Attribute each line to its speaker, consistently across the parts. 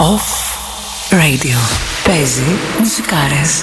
Speaker 1: Off Radio. Παίζει μουσικάρες.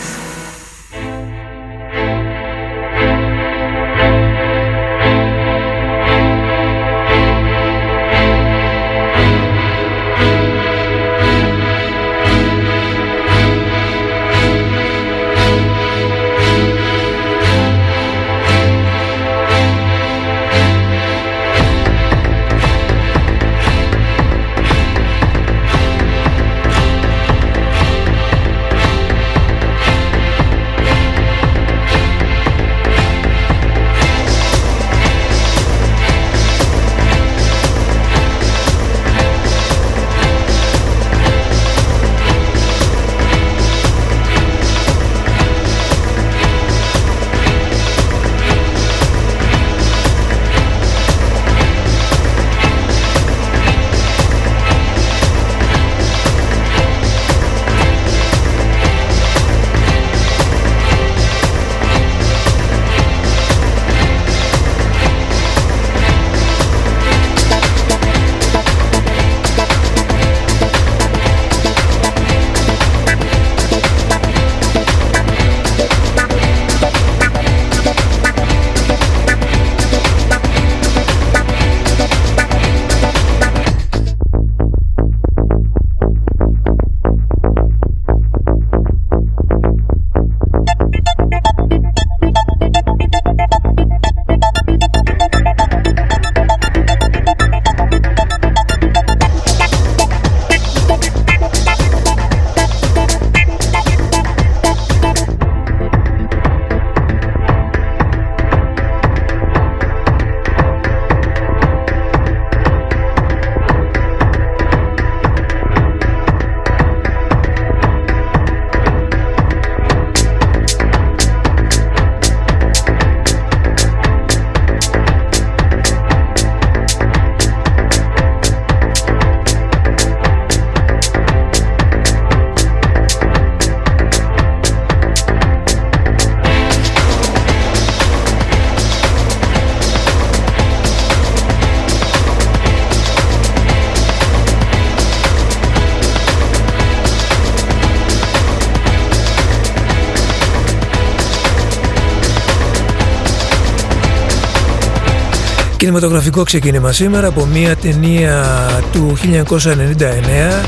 Speaker 2: Κινηματογραφικό ξεκίνημα σήμερα από μια ταινία του 1999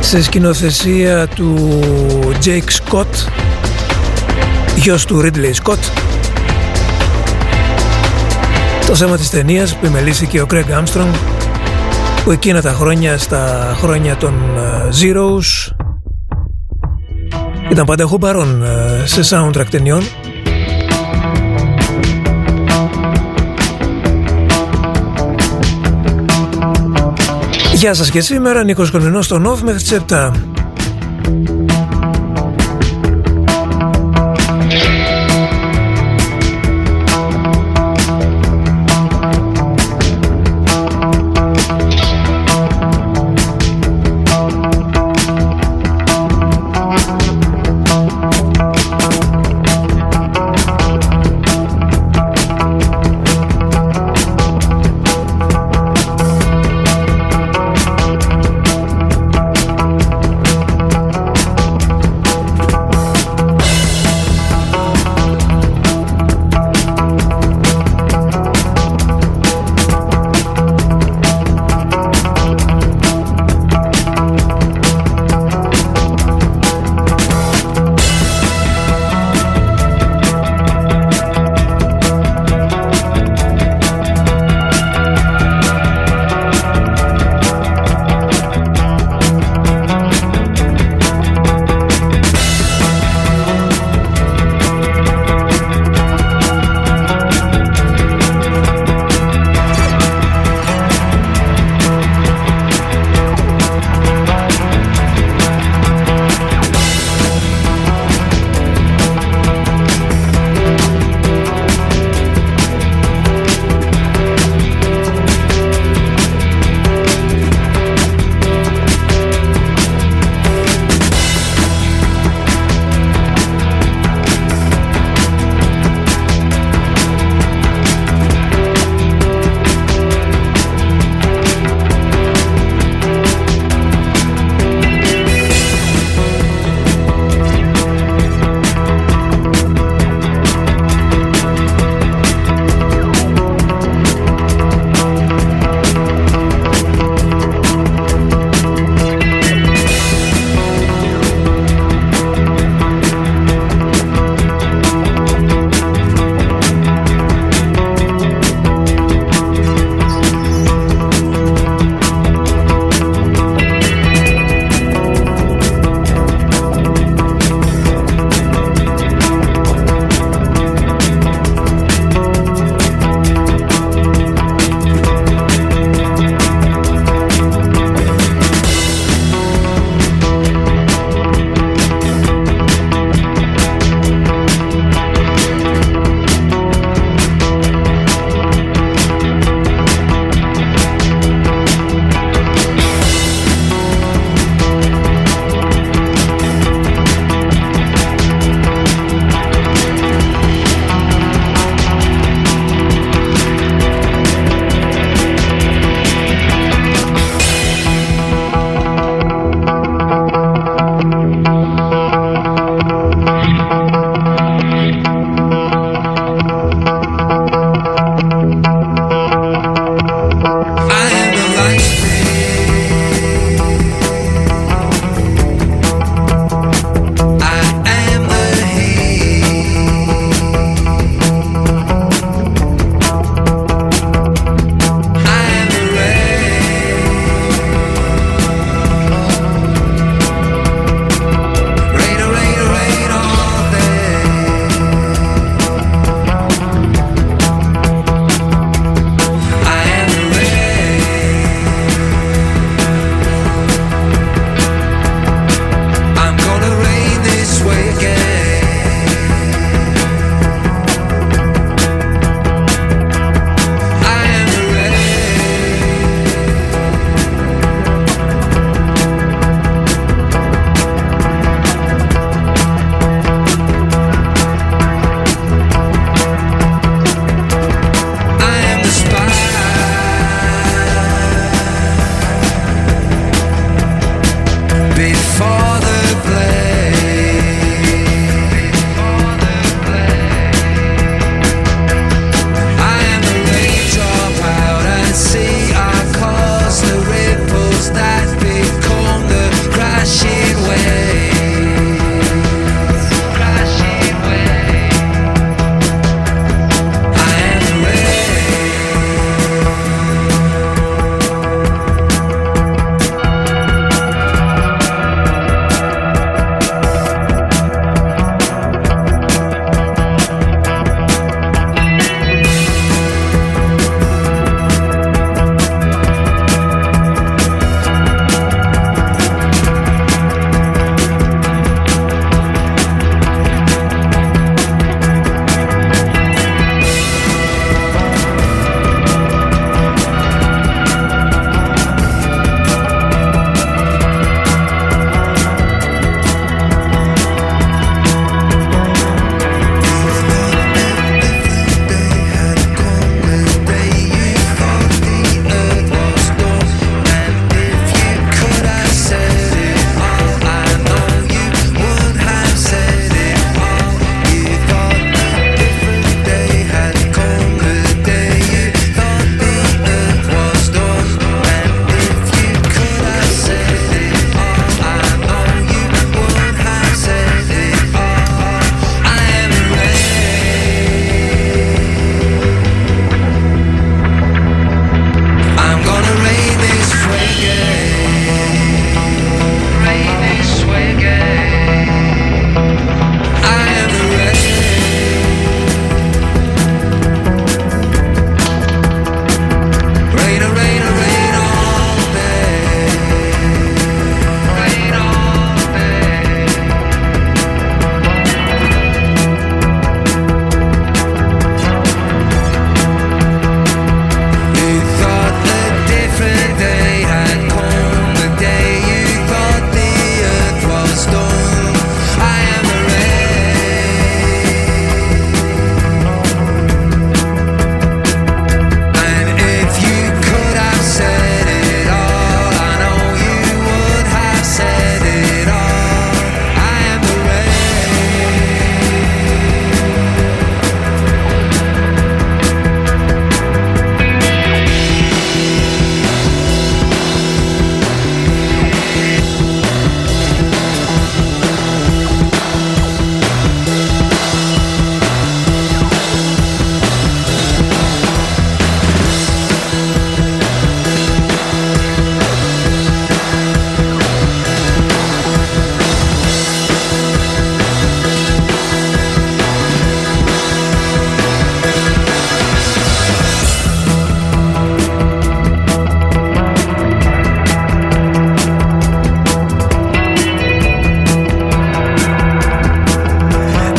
Speaker 2: σε σκηνοθεσία του Jake Scott γιος του Ridley Scott. Το θέμα της ταινίας που επιμελήθηκε ο Craig Armstrong που εκείνα τα χρόνια στα χρόνια των ε, Zeros ήταν πάντα έχω παρόν ε, σε soundtrack ταινιών Γεια σας και σήμερα, Νίκος Κονινός στο Νόβ μέχρι τις 7.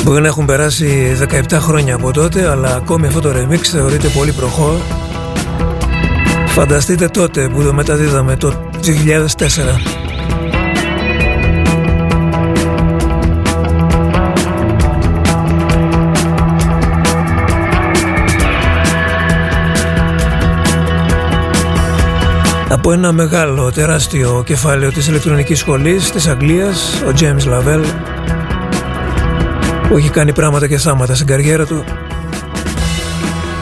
Speaker 2: Μπορεί να έχουν περάσει 17 χρόνια από τότε, αλλά ακόμη αυτό το remix θεωρείται πολύ προχώ. Φανταστείτε τότε που το μεταδίδαμε το 2004. από ένα μεγάλο τεράστιο κεφάλαιο της ηλεκτρονικής σχολής της Αγγλίας, ο James Lavelle που έχει κάνει πράγματα και θάματα στην καριέρα του.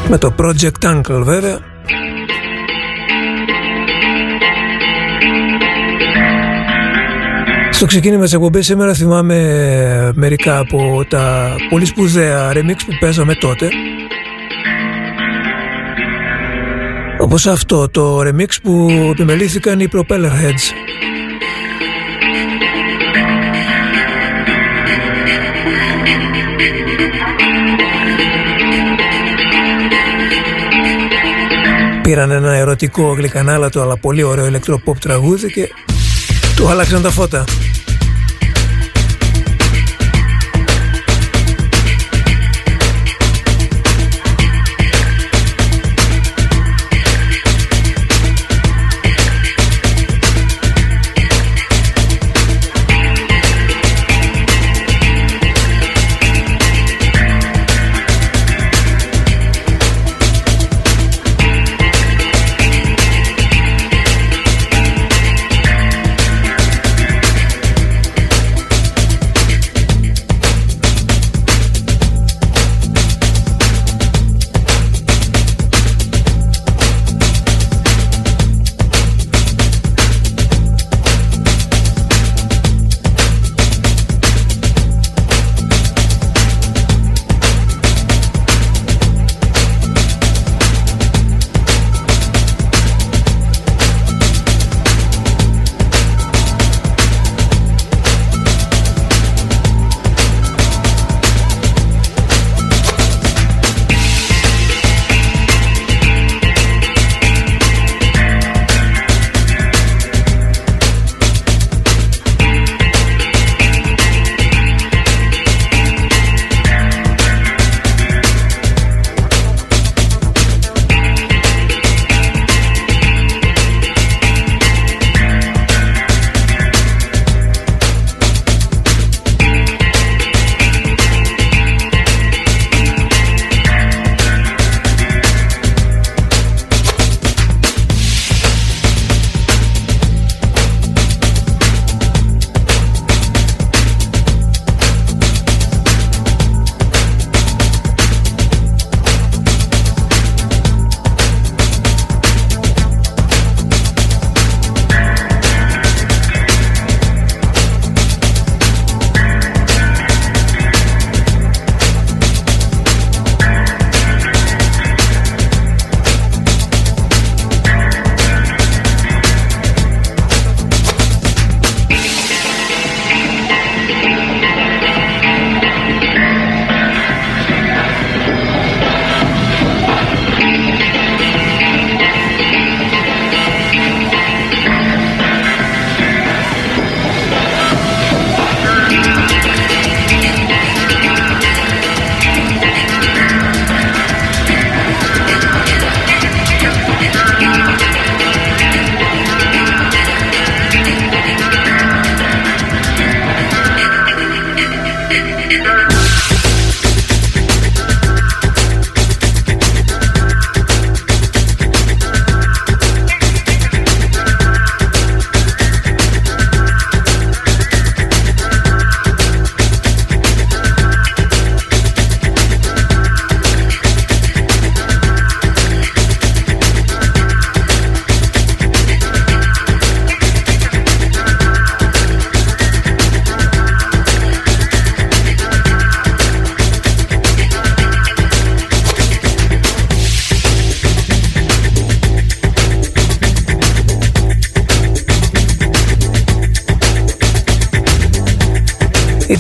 Speaker 2: Με το Project Uncle βέβαια. Στο ξεκίνημα της εκπομπής σήμερα θυμάμαι μερικά από τα πολύ σπουδαία remix που παίζαμε τότε. Όπως αυτό το remix που επιμελήθηκαν οι Propeller Heads. Πήραν ένα ερωτικό γλυκανάλατο αλλά πολύ ωραίο ηλεκτροποπ τραγούδι και του άλλαξαν τα φώτα.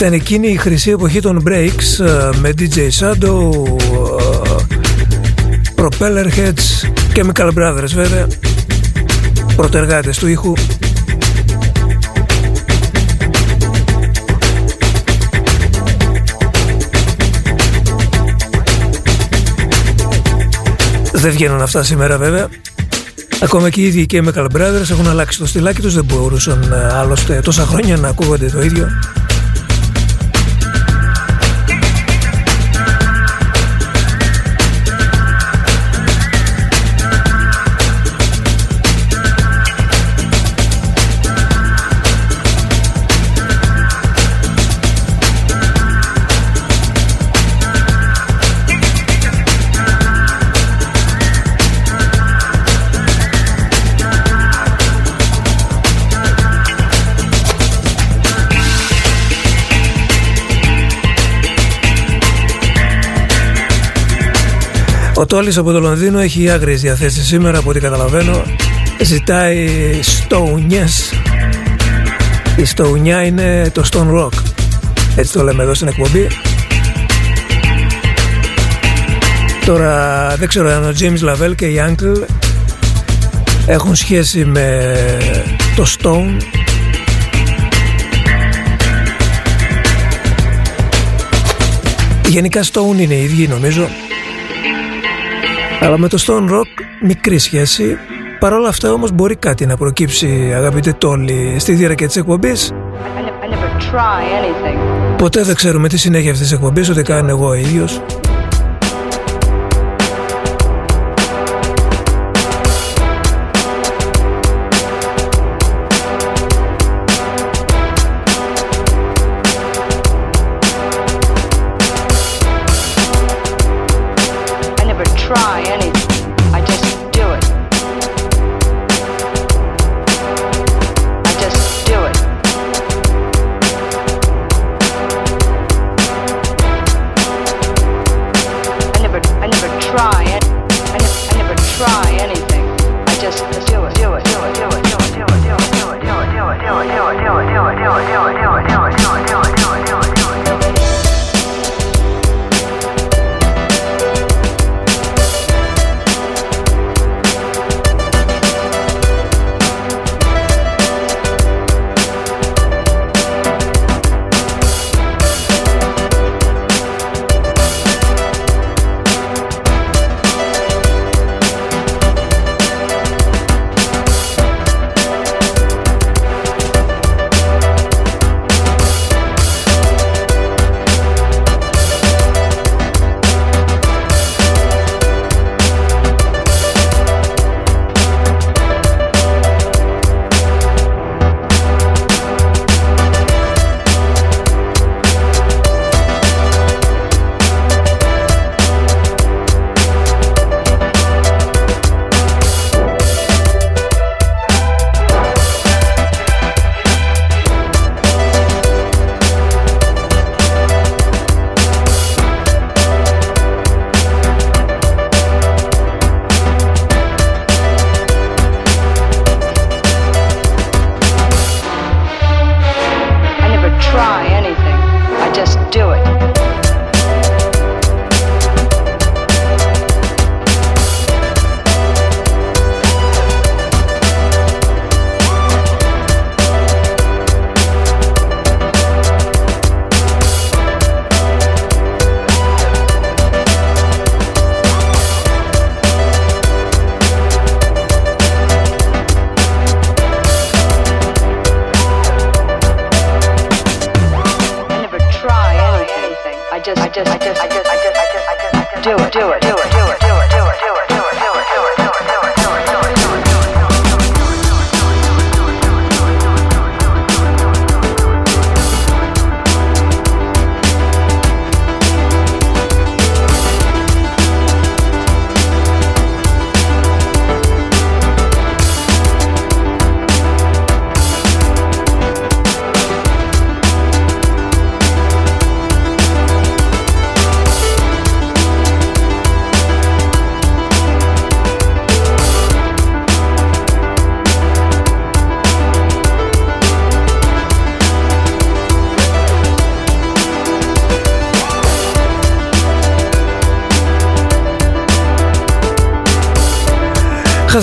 Speaker 2: ήταν εκείνη η χρυσή εποχή των breaks ε, με DJ Shadow, ε, Propeller Heads, Chemical Brothers βέβαια, πρωτεργάτες του ήχου. Δεν βγαίνουν αυτά σήμερα βέβαια. Ακόμα και οι ίδιοι και οι Chemical Brothers έχουν αλλάξει το στυλάκι τους, δεν μπορούσαν ε, άλλωστε τόσα χρόνια να ακούγονται το ίδιο. Ο Τόλης από το Λονδίνο έχει άγριες διαθέσεις σήμερα από ό,τι καταλαβαίνω. Ζητάει στοουνιές. Η στοουνιά είναι το Stone Rock. Έτσι το λέμε εδώ στην εκπομπή. Τώρα δεν ξέρω αν ο James Lavelle και η Uncle έχουν σχέση με το Stone Γενικά Stone είναι οι ίδιοι νομίζω αλλά με το Stone Rock μικρή σχέση. Παρ' όλα αυτά όμως μπορεί κάτι να προκύψει αγαπητέ Τόλι στη διάρκεια της εκπομπής. Ποτέ δεν ξέρουμε τι συνέχεια αυτής της εκπομπής, ούτε καν εγώ ίδιος.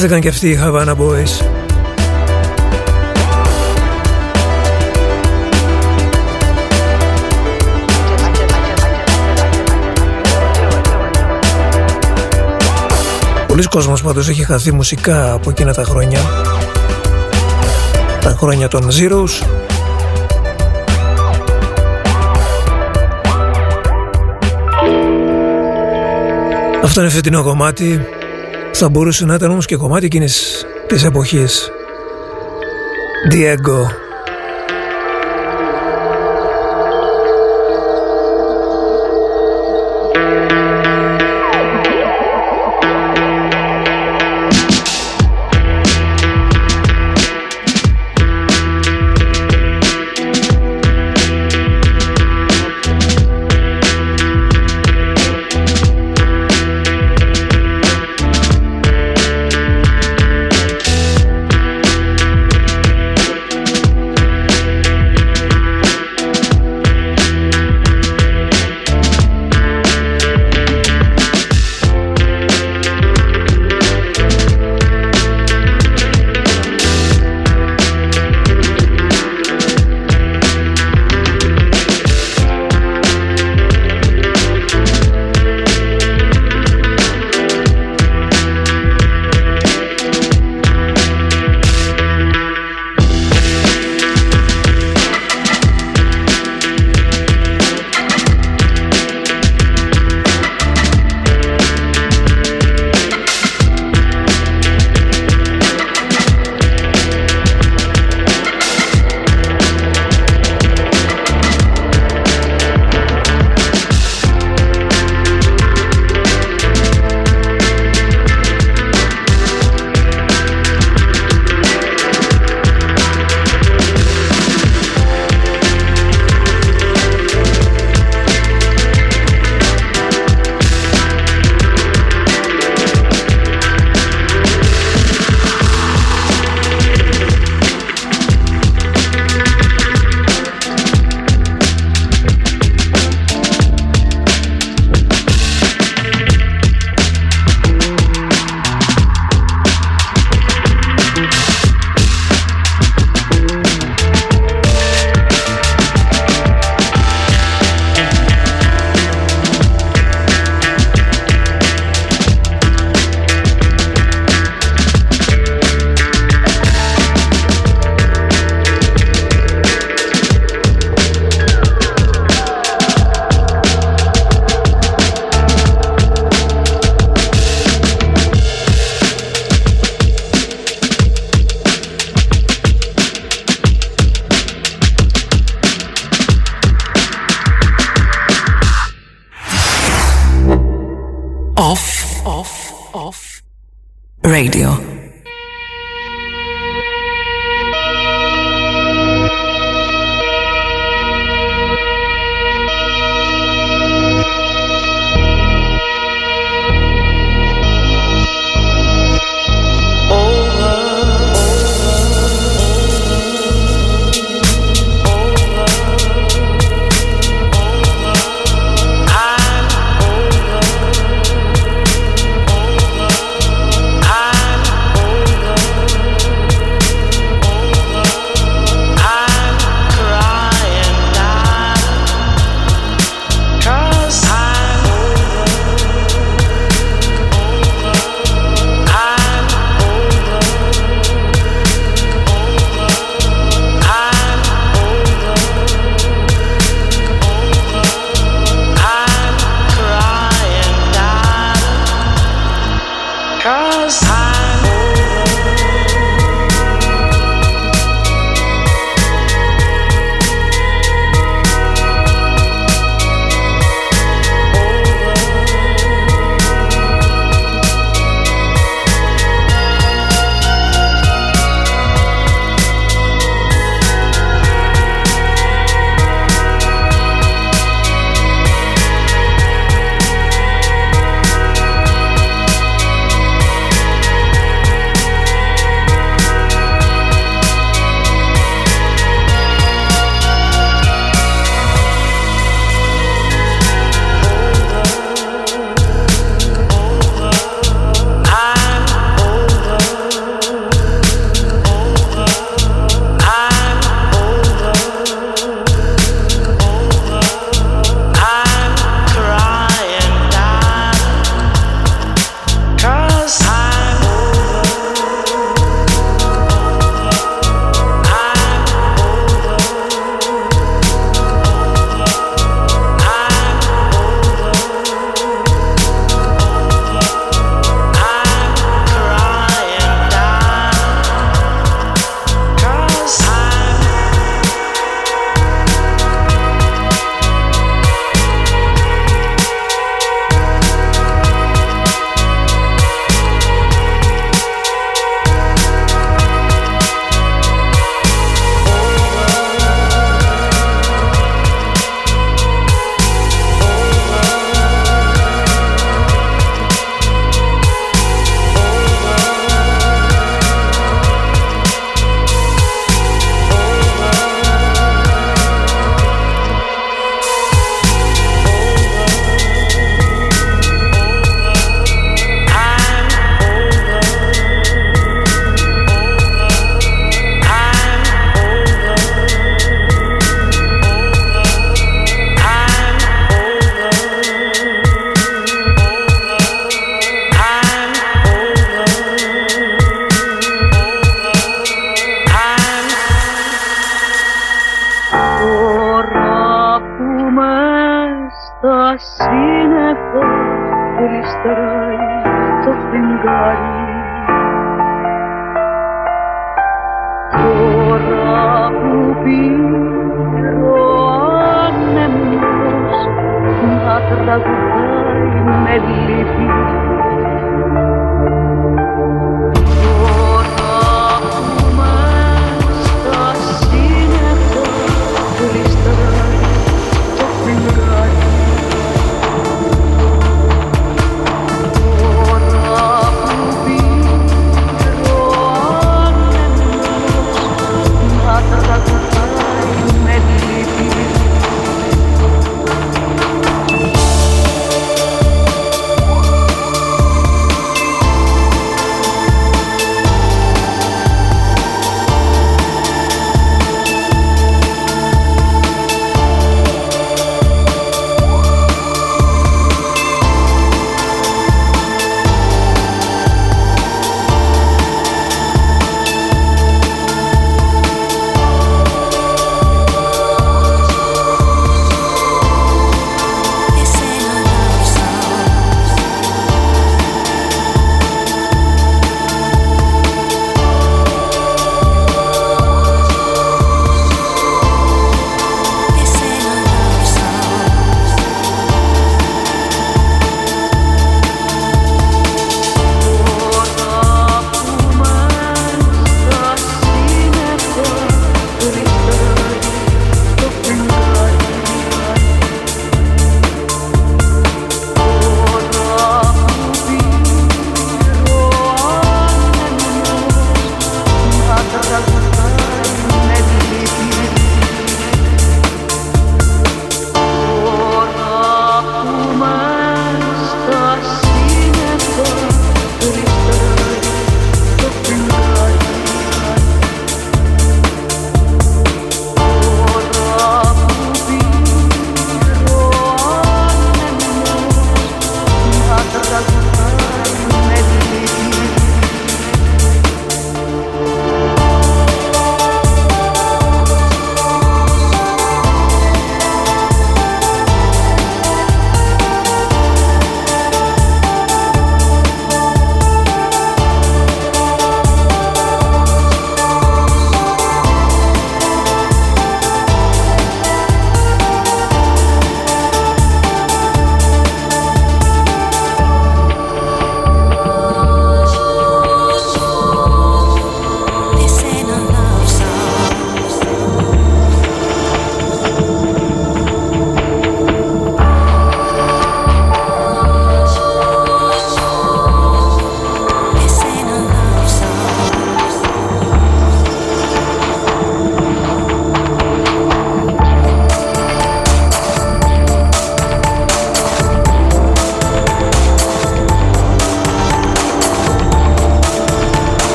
Speaker 2: Χάθηκαν και αυτοί οι Havana Boys. Πολλοί κόσμος πάντως έχει χαθεί μουσικά από εκείνα τα χρόνια. Τα χρόνια των Zeros. Αυτό είναι φετινό κομμάτι. Θα μπορούσε να ήταν όμως και κομμάτι εκείνης της εποχής. Diego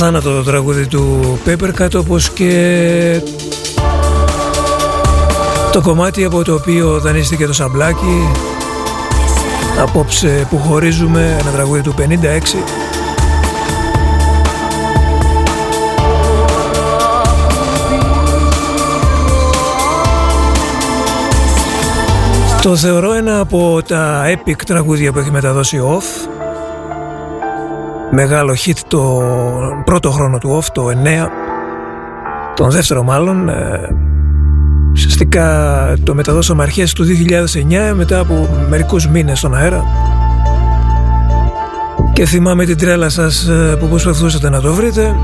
Speaker 2: Αθάνατο το τραγούδι του Papercut όπως και το κομμάτι από το οποίο δανείστηκε το σαμπλάκι απόψε που χωρίζουμε ένα τραγούδι του 56 Το θεωρώ ένα από τα epic τραγούδια που έχει μεταδώσει Off μεγάλο hit το πρώτο χρόνο του OFF το 9 τον δεύτερο μάλλον ε, ουσιαστικά το μεταδώσαμε αρχές του 2009 μετά από μερικούς μήνες στον αέρα. Και θυμάμαι την τρέλα σας ε, που προσπαθούσατε να το βρείτε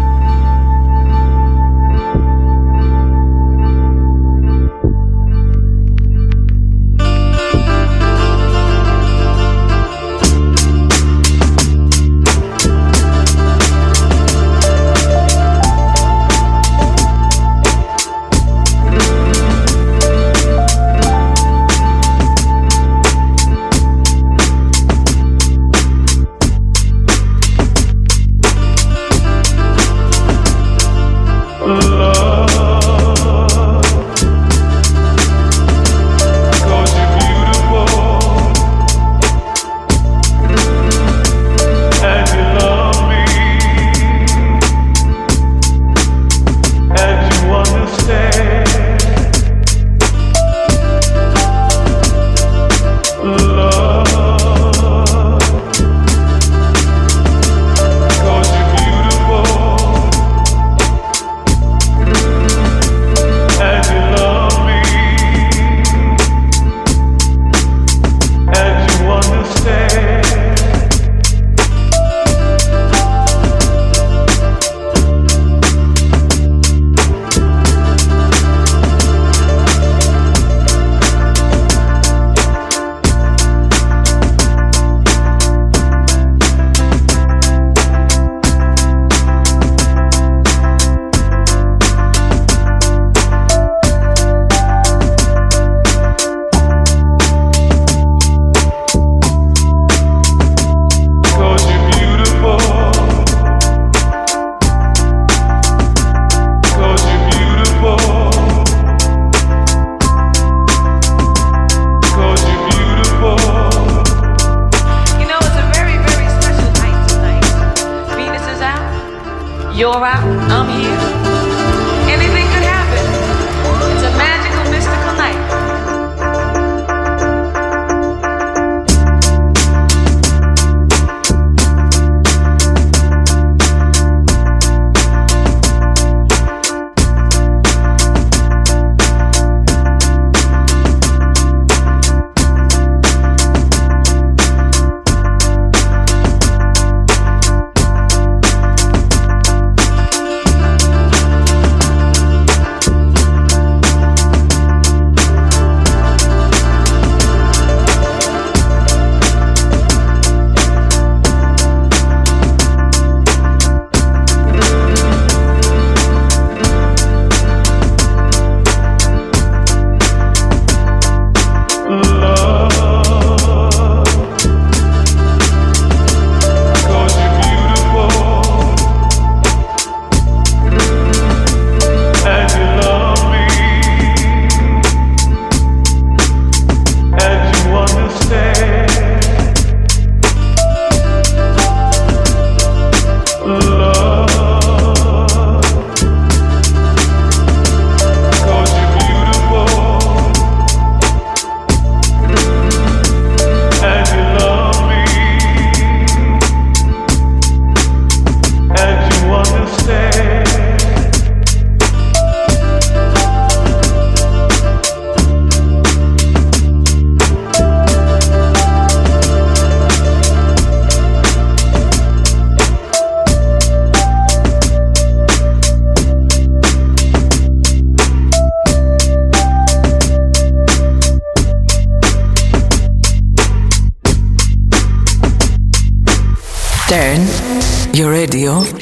Speaker 3: Radio.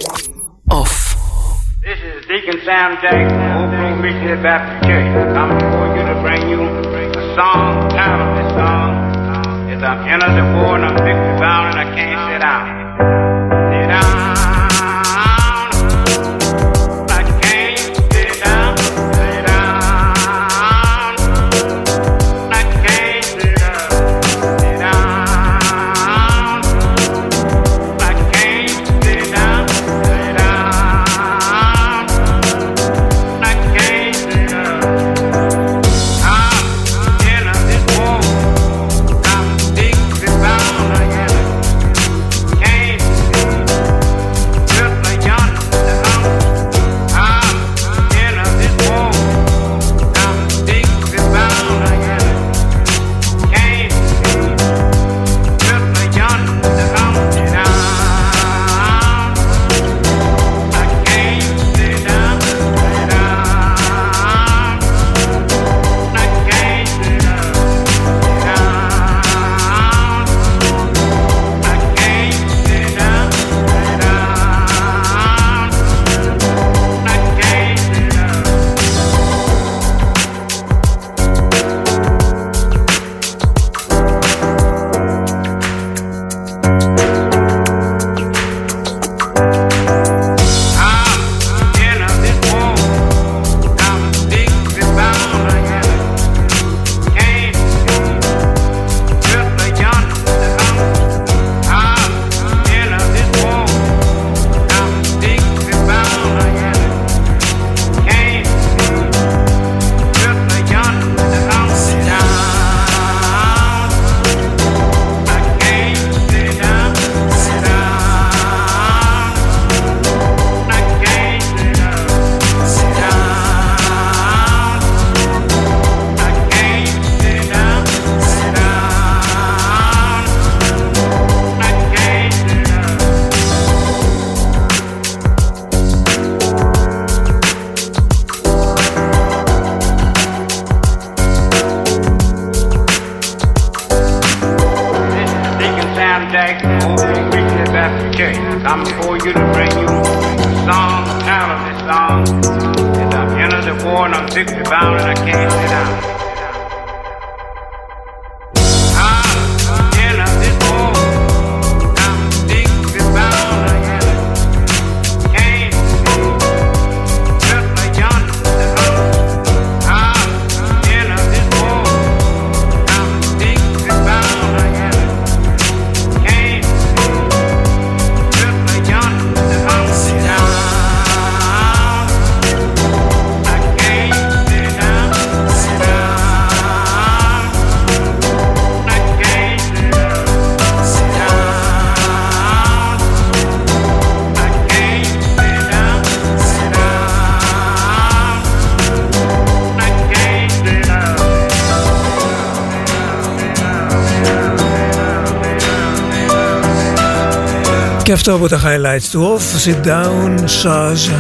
Speaker 2: Και αυτό από τα highlights του Off, Sit Down, Shaz.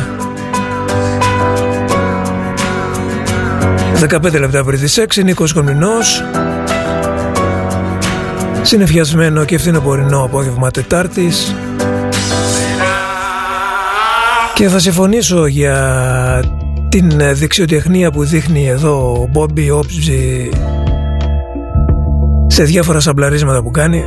Speaker 2: 15 λεπτά πριν τις 6, Νίκος Συνεφιασμένο και ευθυνοπορεινό απόγευμα Τετάρτης. Και θα συμφωνήσω για την δεξιοτεχνία που δείχνει εδώ ο Μπόμπι Όψη σε διάφορα σαμπλαρίσματα που κάνει.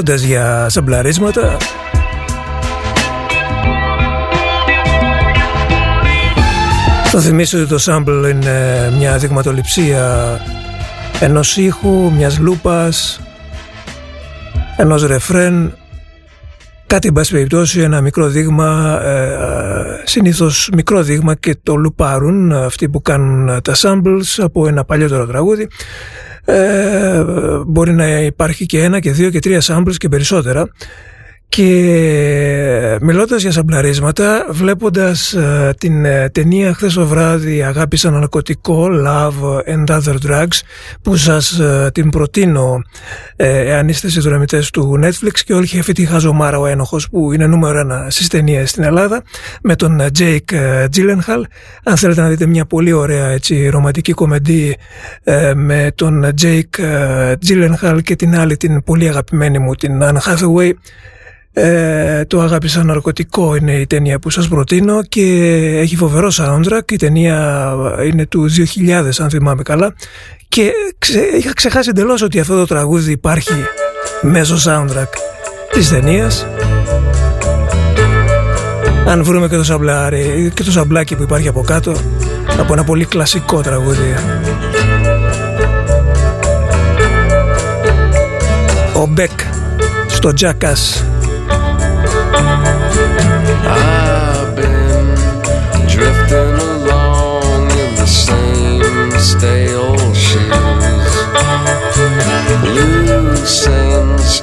Speaker 2: Μιλώντας για σαμπλαρίσματα Θα θυμίσω ότι το sample είναι μια δειγματοληψία ενός ήχου, μιας λούπας, ενός ρεφρέν, κάτι εν πάση περιπτώσει ένα μικρό δείγμα, ε, συνήθως μικρό δείγμα και το λουπάρουν αυτοί που κάνουν τα samples από ένα παλιότερο τραγούδι. Ε, μπορεί να υπάρχει και ένα και δύο και τρία samples και περισσότερα και μιλώντας για σαμπλαρίσματα, βλέποντας uh, την uh, ταινία χθες το βράδυ «Αγάπησα ναρκωτικό, Love and Other Drugs» που σας uh, την προτείνω εάν είστε συνδρομητές του Netflix και όχι αυτή τη χαζομάρα ο ένοχος που είναι νούμερο ένα στις ταινίες στην Ελλάδα με τον Jake Gyllenhaal. Αν θέλετε να δείτε μια πολύ ωραία έτσι, ρομαντική κομμεντή με τον Jake Gyllenhaal και την άλλη την πολύ αγαπημένη μου την Anne Hathaway ε, το αγάπησα ναρκωτικό είναι η ταινία που σας προτείνω και έχει φοβερό soundtrack. Η ταινία είναι του 2000 αν θυμάμαι καλά και ξε, είχα ξεχάσει εντελώς ότι αυτό το τραγούδι υπάρχει μέσω soundtrack της ταινίας. Αν βρούμε και το, σαμπλάρι, και το σαμπλάκι που υπάρχει από κάτω από ένα πολύ κλασικό τραγούδι. Ο Beck στο Jackass
Speaker 4: I've been drifting along in the same stale shoes. Loose ends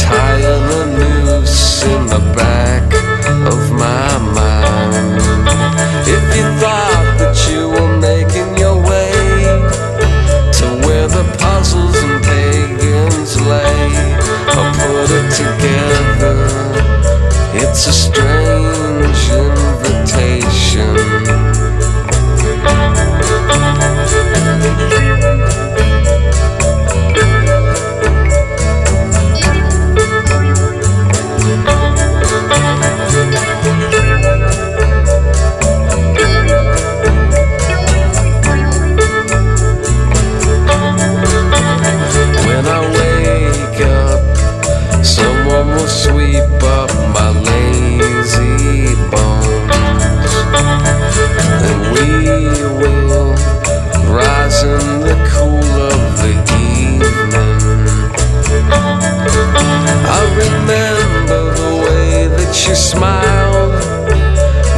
Speaker 4: tying a noose in the back of my mind. You smiled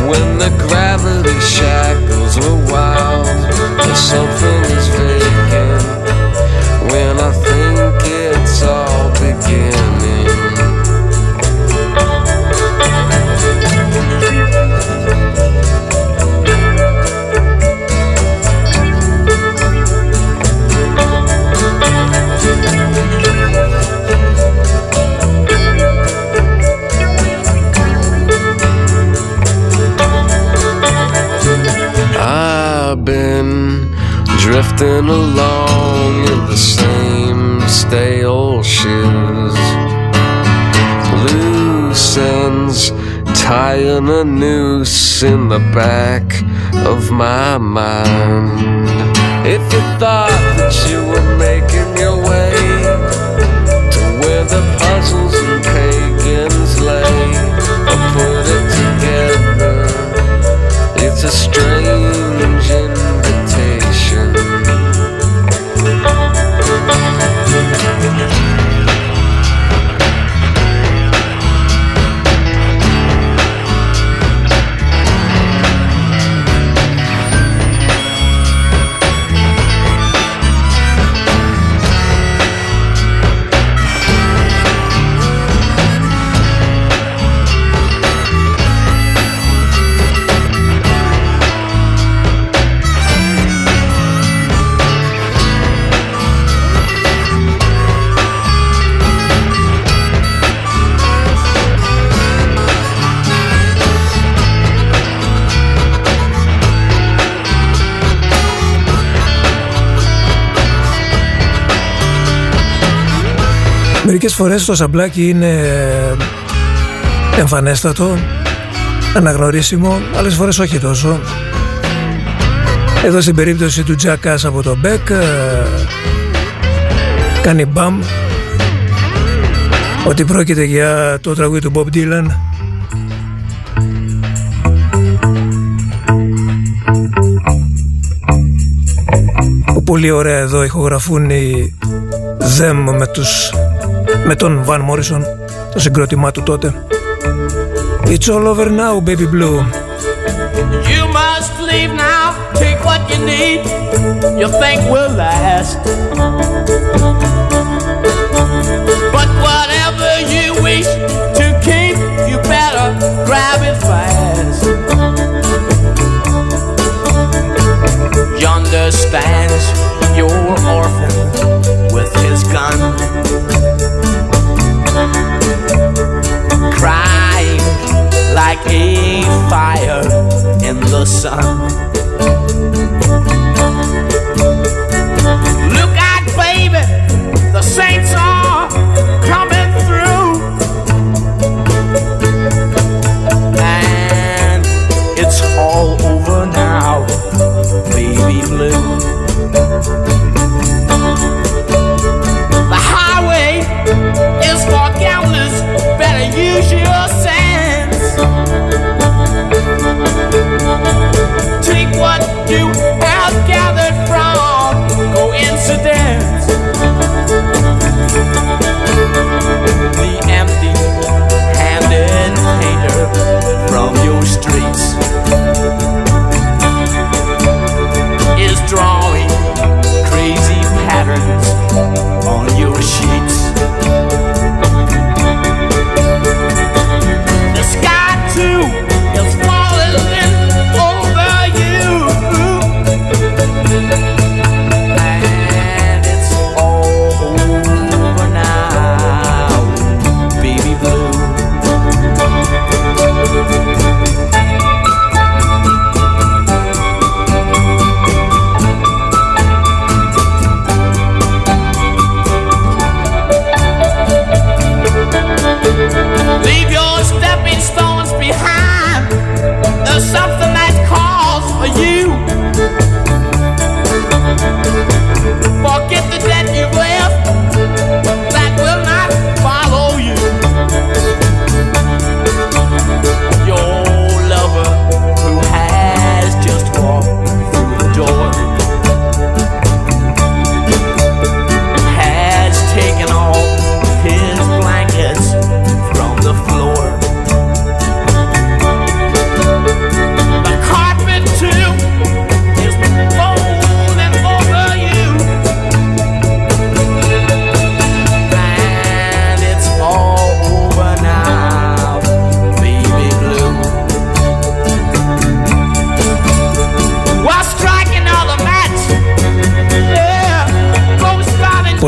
Speaker 4: when the gravity shackles were wild. Something tying a noose in the back of my mind. If you thought that you were making your way to where the puzzles and pagans lay, I put it together. It's a strange
Speaker 2: Μερικές φορές το σαμπλάκι είναι εμφανέστατο, αναγνωρίσιμο, άλλες φορές όχι τόσο. Εδώ στην περίπτωση του Τζακάς από το Μπέκ κάνει μπαμ ότι πρόκειται για το τραγούδι του Bob Dylan που πολύ ωραία εδώ ηχογραφούν οι Them με, τους, με τον Van Morrison το συγκρότημά του τότε It's all over now baby blue
Speaker 5: You must leave now Take what you need You think will last But whatever you wish to keep You better grab it fast Yonder stands your orphan with his gun A fire in the sun. Look out, baby, the saints are coming through. And it's all over now, baby blue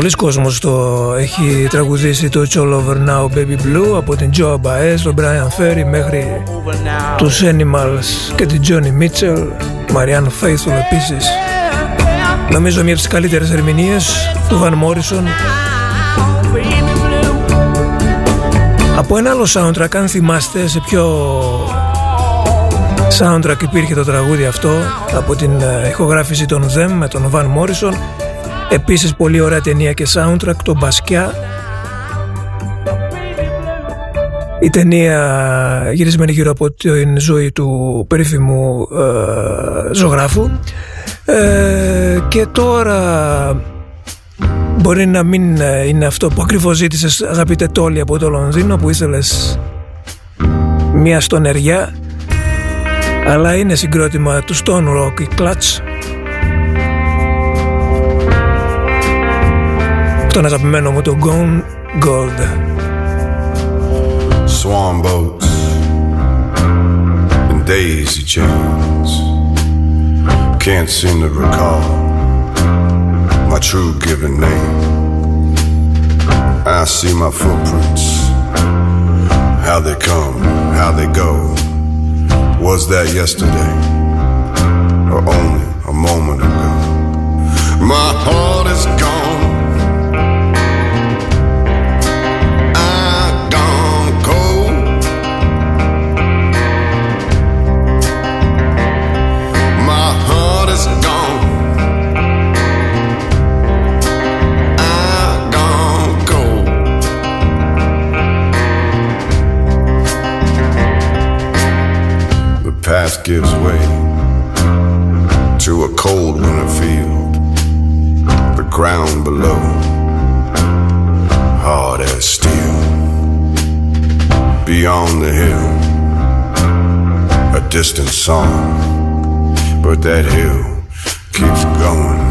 Speaker 2: Πολλοί κόσμος το έχει τραγουδήσει το It's All Over Now Baby Blue από την Joe Baez, τον Brian Ferry μέχρι
Speaker 5: Over now.
Speaker 2: τους Animals και την Johnny Mitchell, Marianne Faithfull επίσης. Νομίζω μια από τις καλύτερες ερμηνείες του Van Morrison από ένα άλλο soundtrack αν θυμάστε σε ποιο soundtrack υπήρχε το τραγούδι αυτό από την ε, ηχογράφηση των Them με τον Van Morrison επίσης πολύ ωραία ταινία και soundtrack το Μπασκιά. Η ταινία γυρισμένη γύρω από την ζωή του περίφημου ε, ζωγράφου. Ε, και τώρα μπορεί να μην ε, είναι αυτό που ακριβώς ζήτησες αγαπητέ Τόλι από το Λονδίνο που ήθελες μια στονεριά αλλά είναι συγκρότημα του Stone Rock η Clutch τον αγαπημένο μου το Gone Gold
Speaker 6: Swan boats and daisy chains. Can't seem to recall my true given name. I see my footprints, how they come, how they go. Was that yesterday or only a moment ago? My heart is gone. gives way to a cold winter field. The ground below, hard as steel. Beyond the hill, a distant song, but that hill keeps going.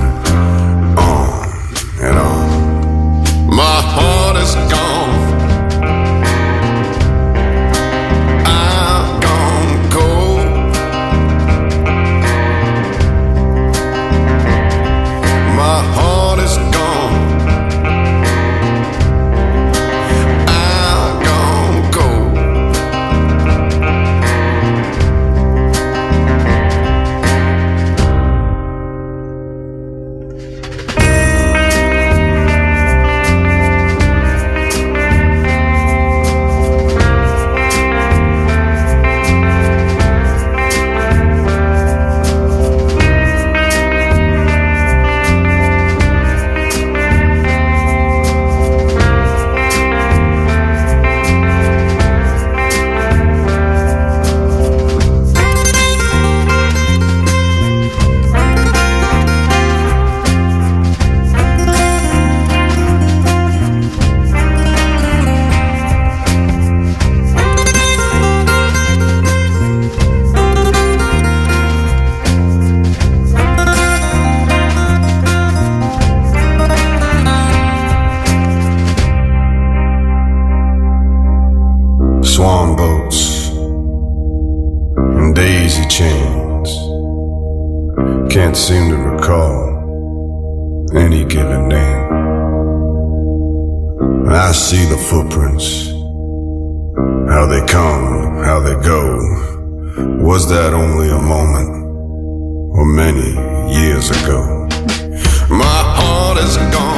Speaker 6: all is gone.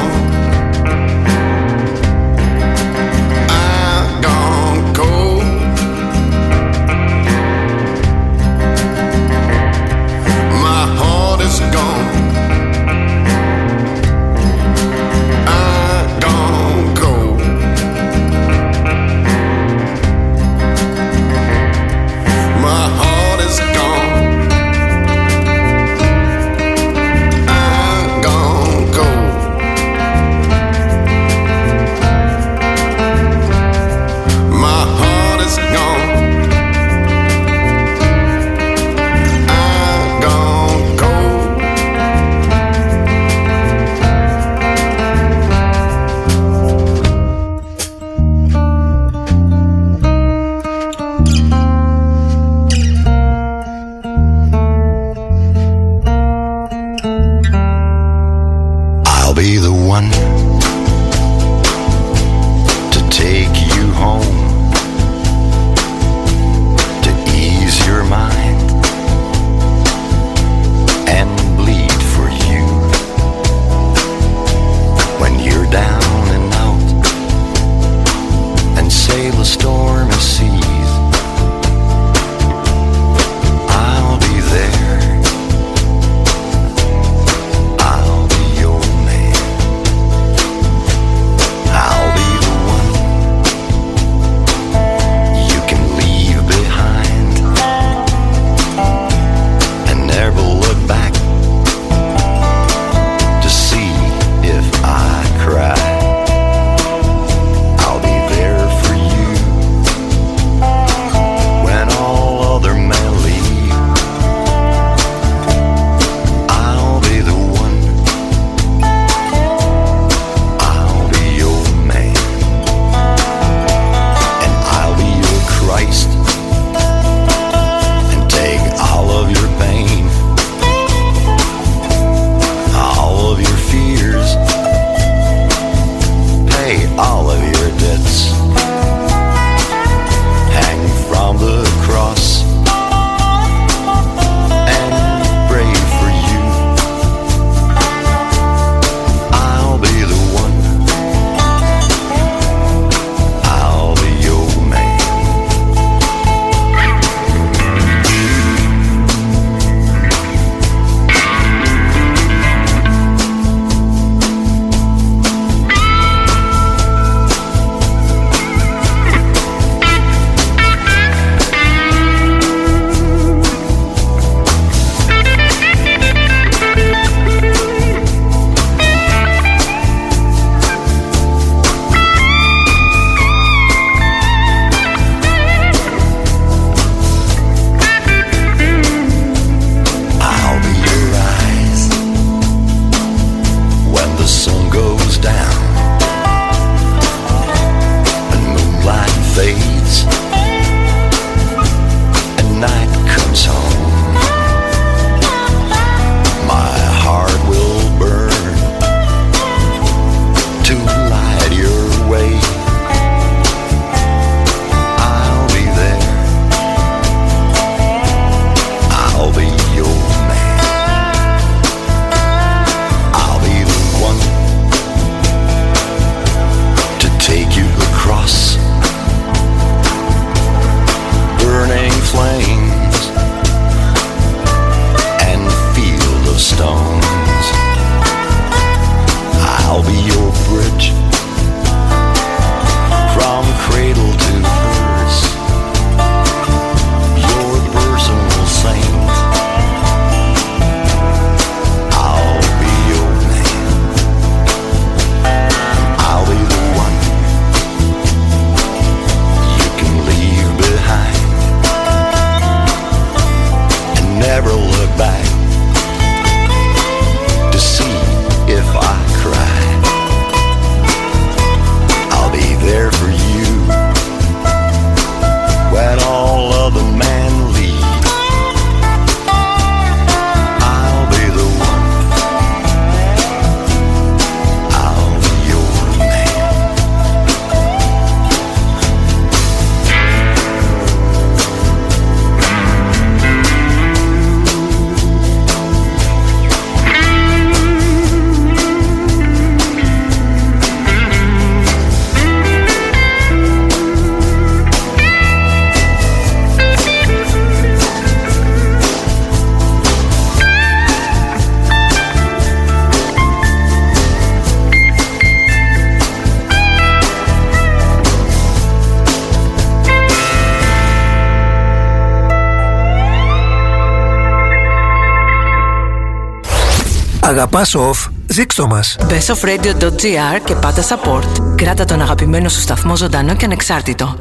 Speaker 2: Αγαπάς off, δείξτο μας.
Speaker 7: bestofradio.gr και πάτα support. Κράτα τον αγαπημένο σου σταθμό ζωντανό και ανεξάρτητο.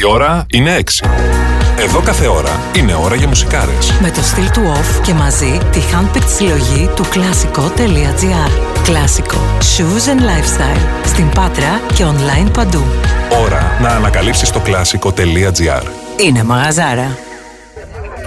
Speaker 8: Η ώρα είναι 6. Εδώ κάθε ώρα είναι ώρα για μουσικάρες.
Speaker 7: Με το στυλ του off και μαζί τη handpicked συλλογή του κλασικό.gr. Κλασικό. Shoes and lifestyle. Στην Πάτρα και online παντού.
Speaker 8: Ώρα να ανακαλύψεις το κλασικό.gr.
Speaker 7: Είναι μαγαζάρα.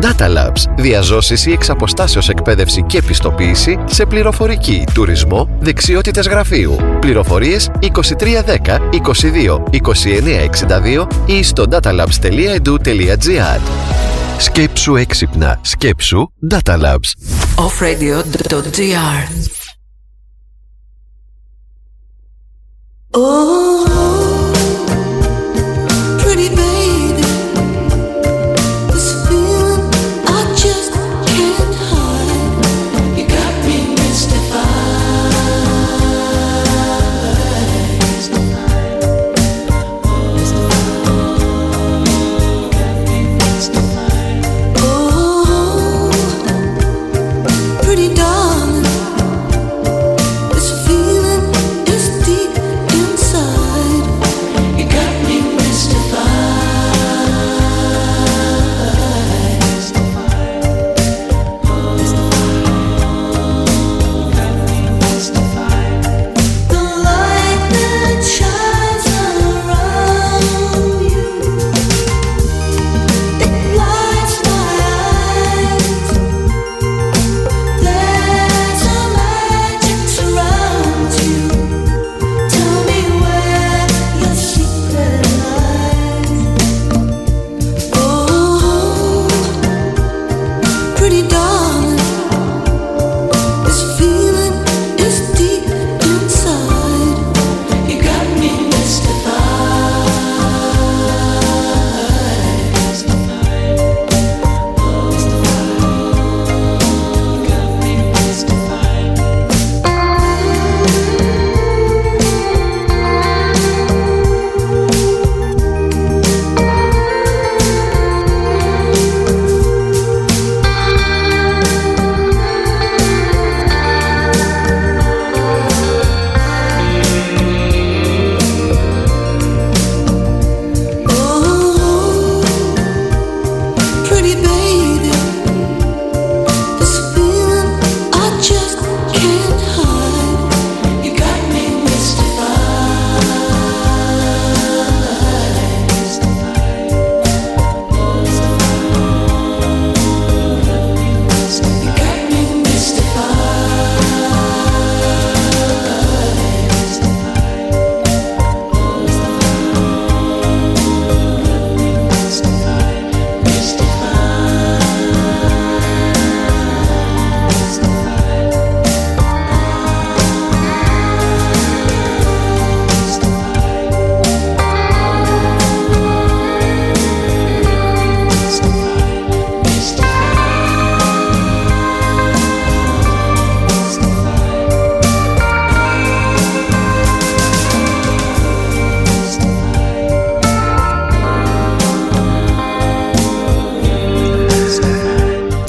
Speaker 9: Data Labs. Διαζώσεις ή εξαποστάσεως εκπαίδευση και επιστοποίηση σε πληροφορική, τουρισμό, δεξιότητες γραφείου. Πληροφορίες 2310 22 2962 ή στο datalabs.edu.gr Σκέψου έξυπνα. Σκέψου Data Labs.
Speaker 7: offradio.gr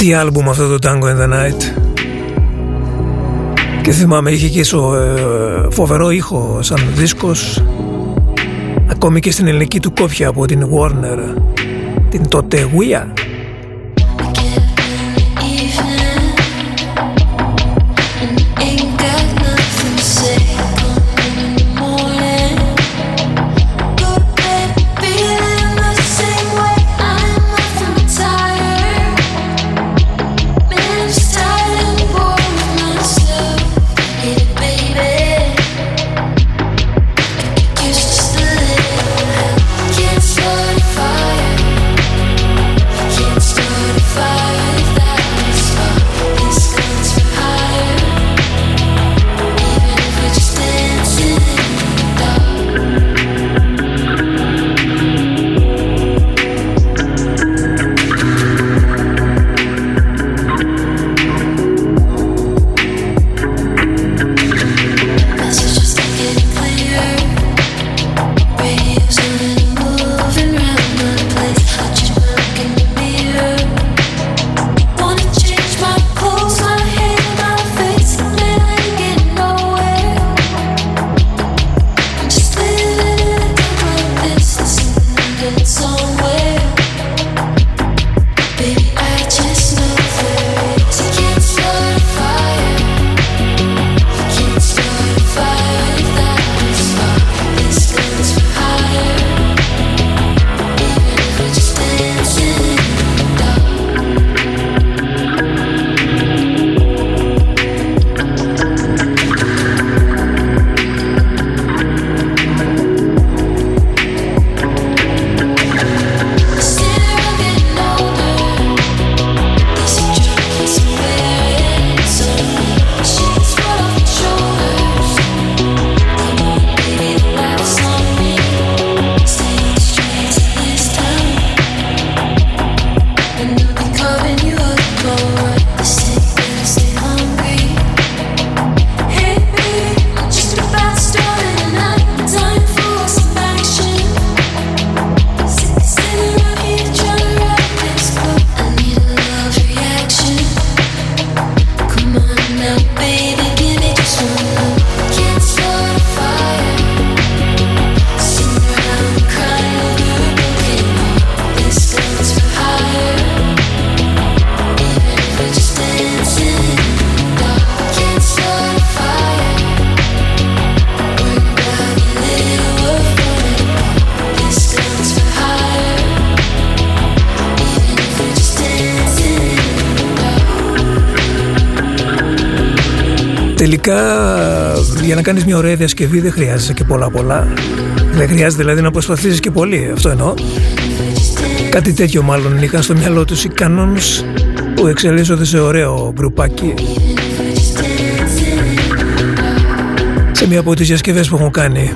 Speaker 2: Τι άλμπουμ αυτό το Tango in the Night. Και θυμάμαι είχε και σο, ε, φοβερό ήχο σαν δίσκος. Ακόμη και στην ελληνική του κόπια από την Warner Την τότε Wea για να κάνεις μια ωραία διασκευή δεν χρειάζεσαι και πολλά πολλά. Δεν χρειάζεται δηλαδή να προσπαθήσεις και πολύ, αυτό εννοώ. Κάτι τέτοιο μάλλον είχαν στο μυαλό τους οι κανόνες που εξελίσσονται σε ωραίο γκρουπάκι. Σε μια από τις διασκευές που έχουν κάνει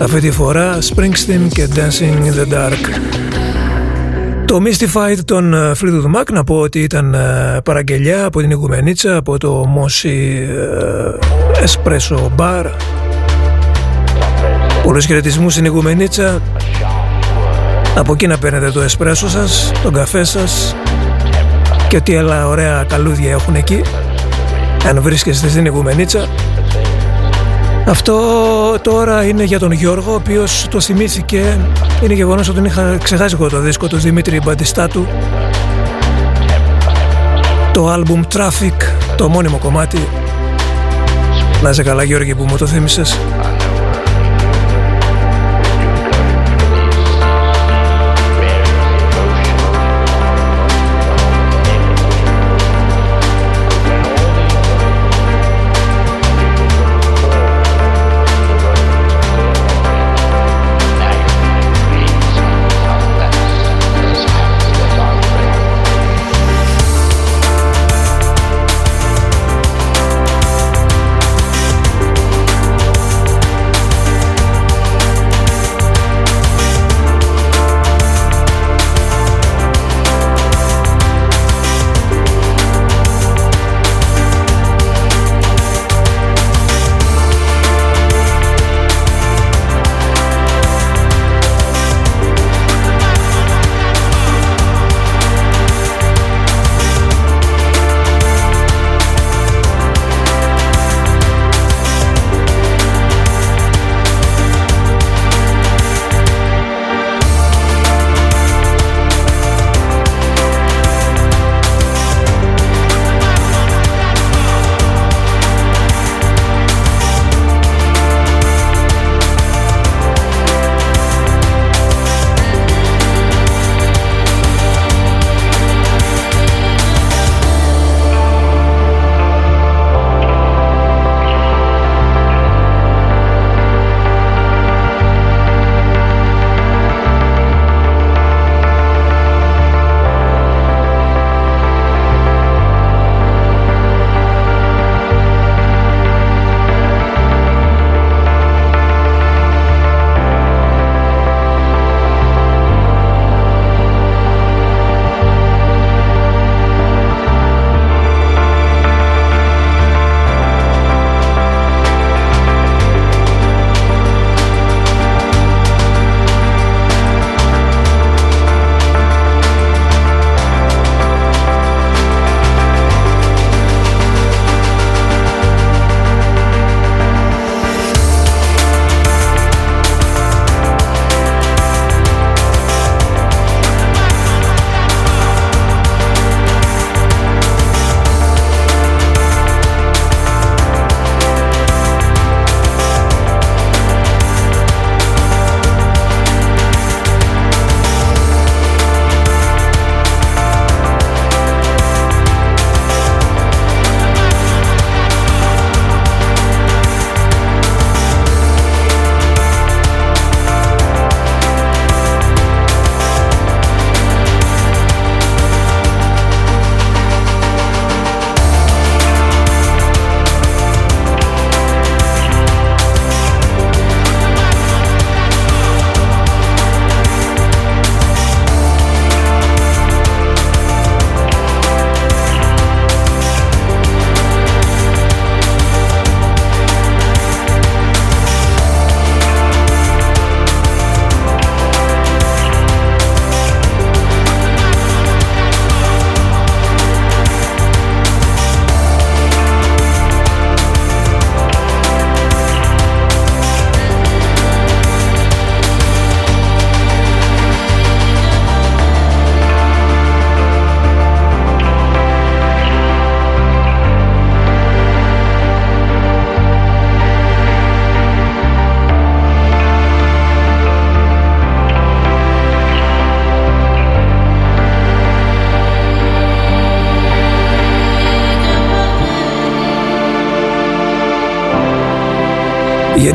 Speaker 2: αυτή τη φορά Springsteen και Dancing in the Dark. Το Mystified των ε, Fleetwood Mac να πω ότι ήταν ε, παραγγελιά από την Οικουμενίτσα από το Mossy ε, Espresso Bar Πολλούς χαιρετισμούς στην Οικουμενίτσα Από εκεί να παίρνετε το εσπρέσο σας, τον καφέ σας Και ό,τι άλλα ωραία καλούδια έχουν εκεί Αν βρίσκεστε στην Οικουμενίτσα αυτό τώρα είναι για τον Γιώργο, ο οποίος το θυμήθηκε. Είναι γεγονός ότι τον είχα ξεχάσει εγώ το δίσκο του Δημήτρη Μπαντιστάτου. Το άλμπουμ Traffic, το μόνιμο κομμάτι. Να είσαι καλά Γιώργη που μου το θύμισες.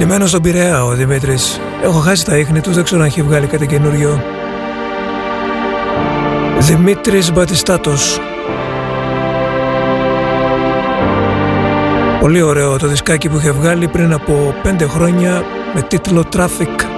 Speaker 2: Γεννημένος στον Πειραιά ο Δημήτρης. Έχω χάσει τα ίχνη τους, δεν ξέρω αν έχει βγάλει κάτι καινούριο. Δημήτρης Μπατιστάτος. Πολύ ωραίο το δισκάκι που είχε βγάλει πριν από πέντε χρόνια με τίτλο Traffic.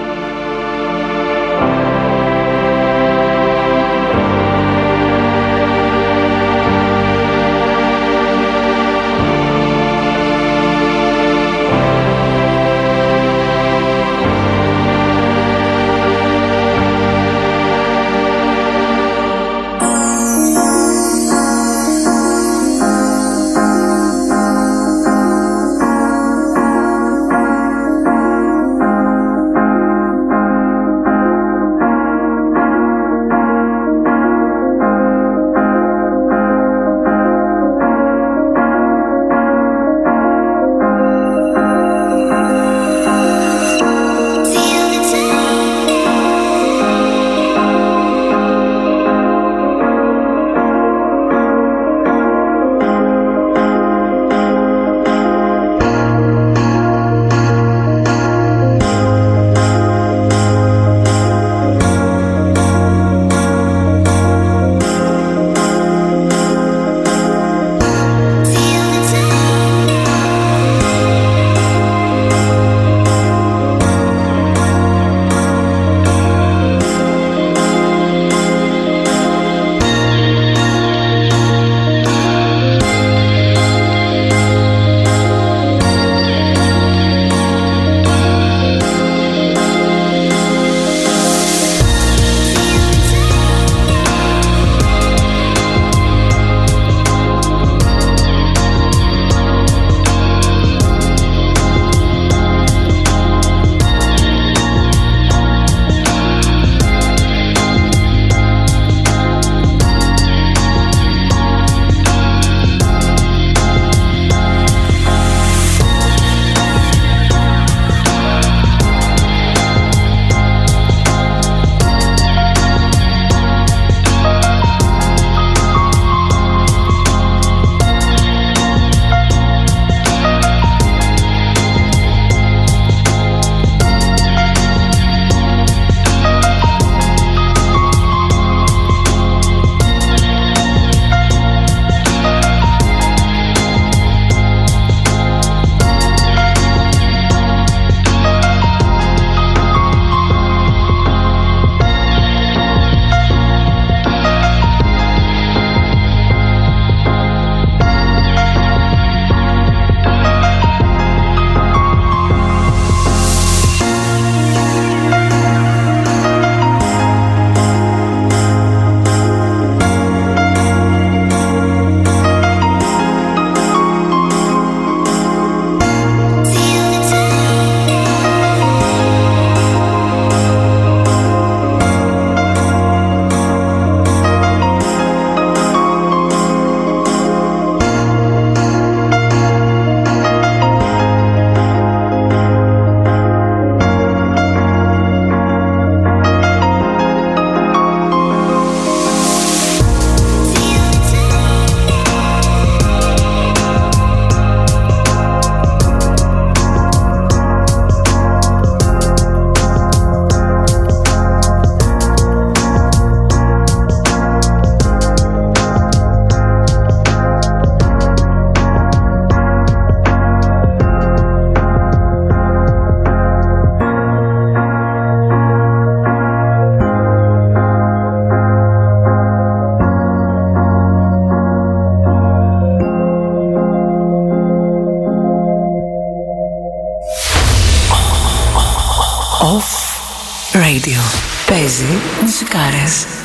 Speaker 10: Radio. Παίζει μουσικάρες.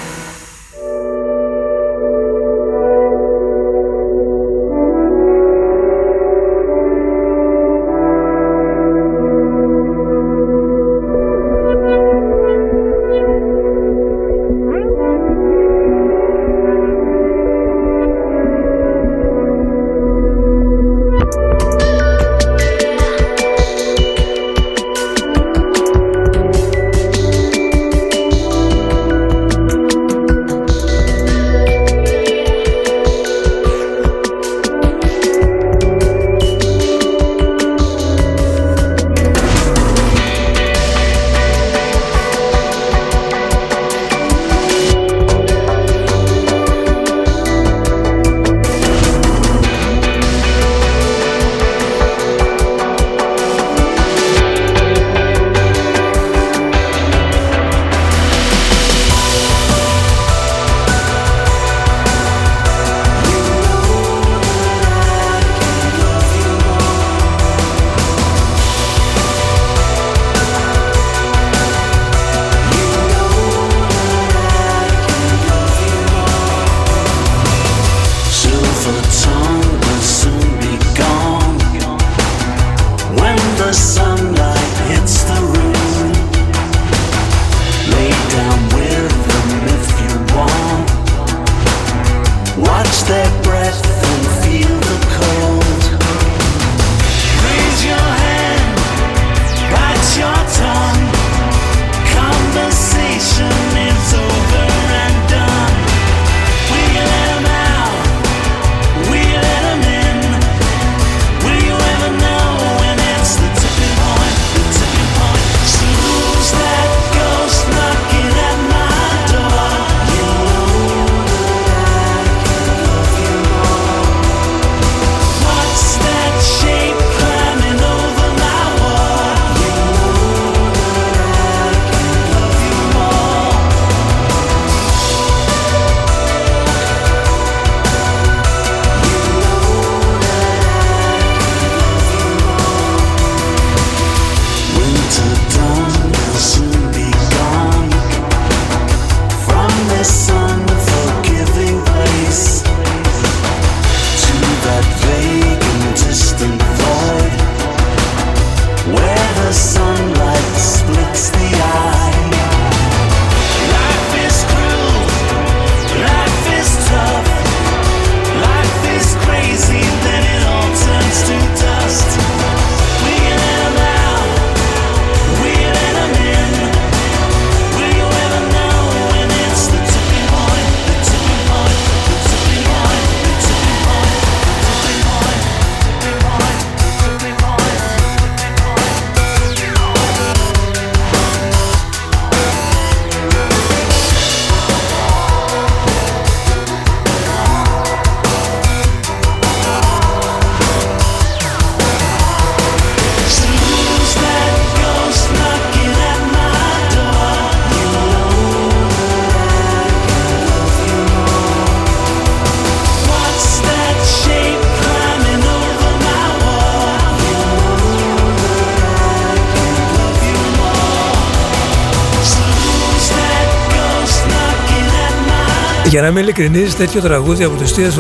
Speaker 2: Για να είμαι ειλικρινή, τέτοιο τραγούδι από του Στία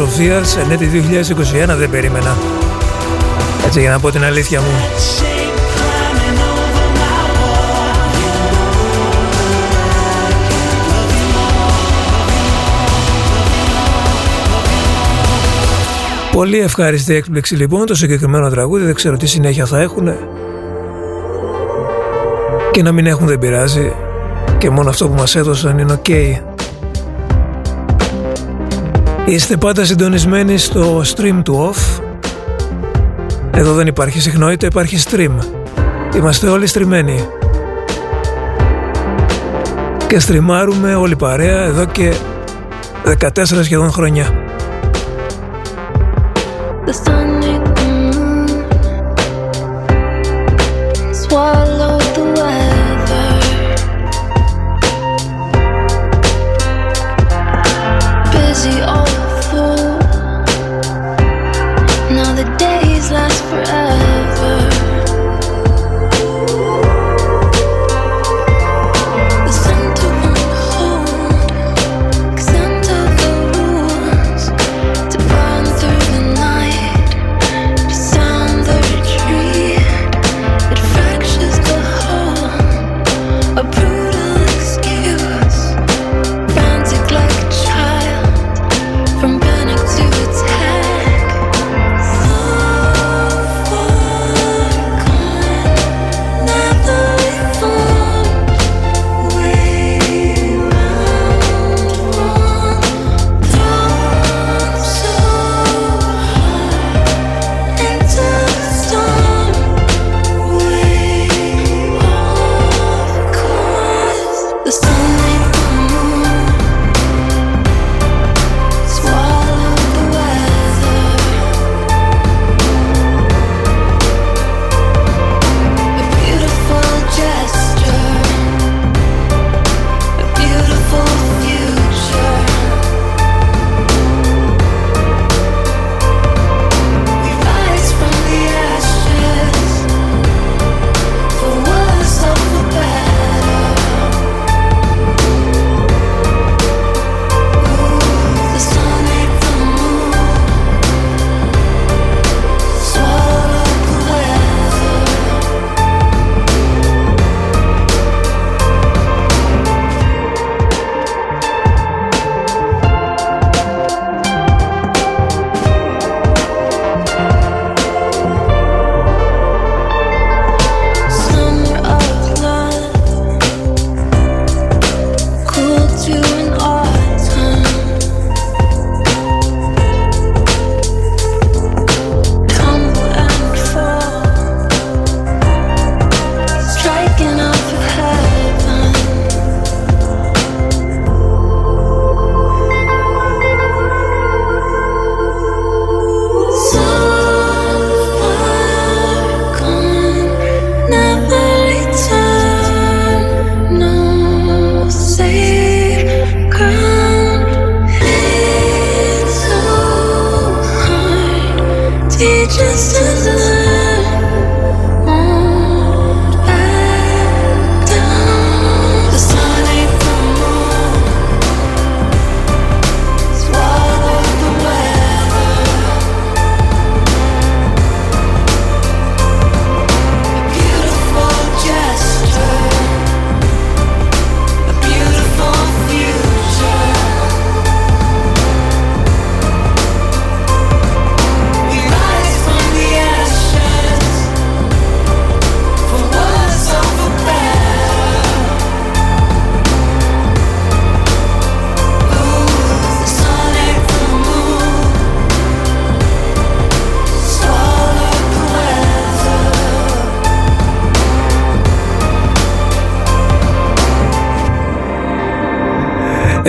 Speaker 2: σε εν 2021 δεν περίμενα. Έτσι, για να πω την αλήθεια μου. Πολύ ευχάριστη έκπληξη λοιπόν το συγκεκριμένο τραγούδι, δεν ξέρω τι συνέχεια θα έχουν. Και να μην έχουν δεν πειράζει. Και μόνο αυτό που μας έδωσαν είναι ok. Okay. Είστε πάντα συντονισμένοι στο stream του off. Εδώ δεν υπάρχει συχνότητα, υπάρχει stream. Είμαστε όλοι στριμμένοι. Και στριμάρουμε όλη παρέα εδώ και 14 σχεδόν χρόνια.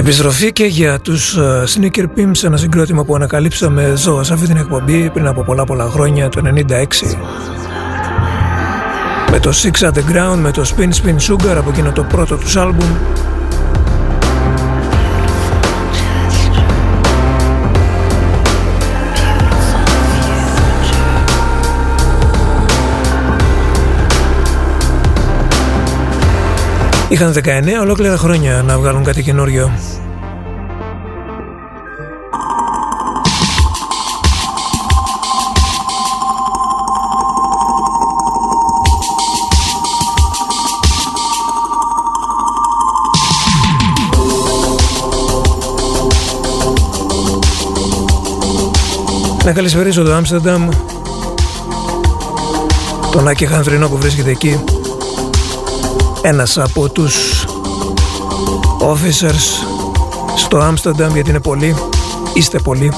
Speaker 2: Επιστροφή και για τους uh, Sneaker Pimps ένα συγκρότημα που ανακαλύψαμε ζώα σε αυτή την εκπομπή πριν από πολλά πολλά χρόνια το 96 με το Six Underground, με το Spin Spin Sugar από εκείνο το πρώτο τους άλμπουμ Είχαν 19 ολόκληρα χρόνια να βγάλουν κάτι καινούριο. Να καλησπερίσω το Άμστερνταμ τον Άκη Χανδρινό που βρίσκεται εκεί ένας από τους officers στο Άμστερνταμ γιατί είναι πολλοί, είστε πολλοί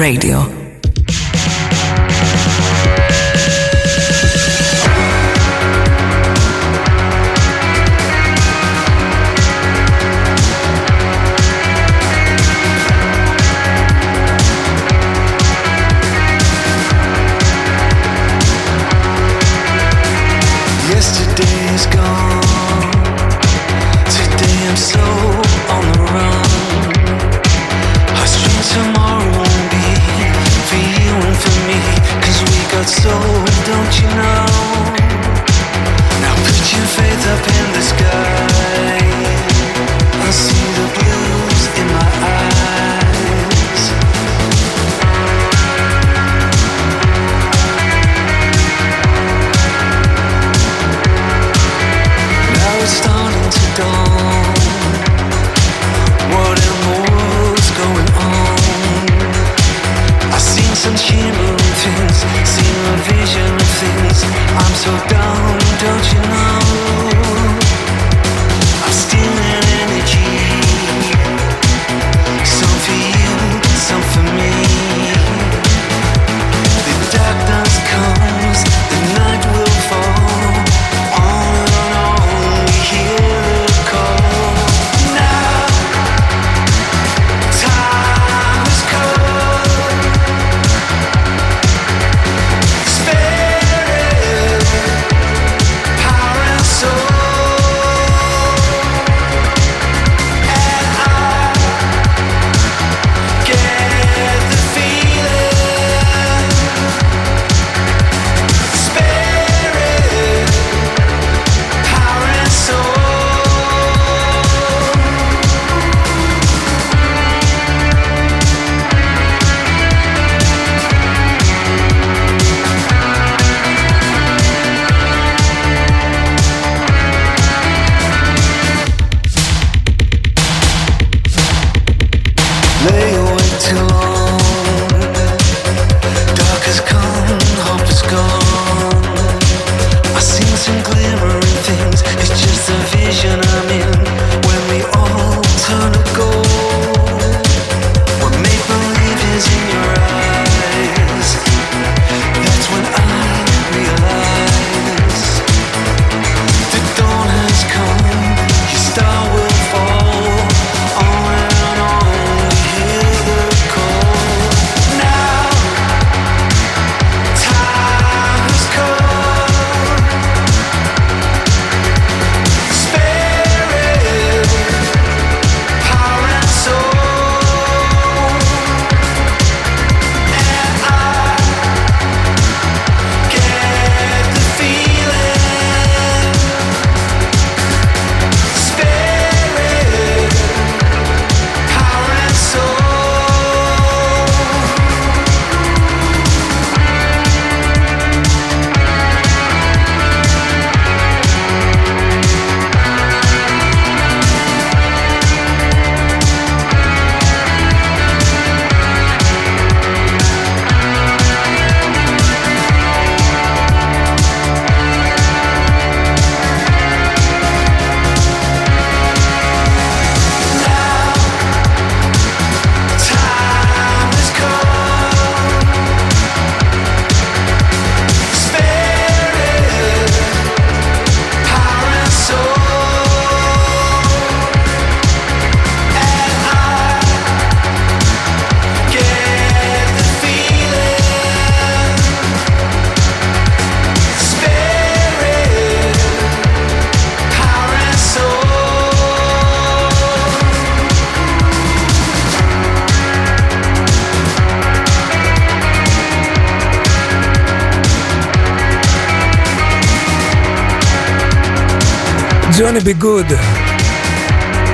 Speaker 1: Radio.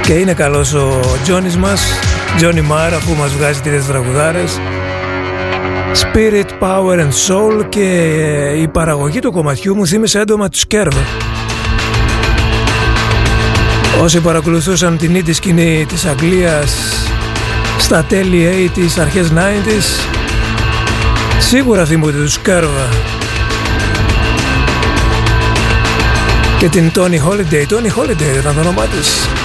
Speaker 2: Και είναι καλός ο Τζόνις μας Τζόνι Μάρ αφού μας βγάζει τις τραγουδάρες. Spirit, Power and Soul και η παραγωγή του κομματιού μου θύμισε έντομα τους Κέρβερ Όσοι παρακολουθούσαν την ίδια σκηνή της Αγγλίας στα τέλη 80's, αρχές 90's σίγουρα θυμούνται τους Κέρβερ και την Tony Holiday. Tony Holiday ήταν το όνομά της.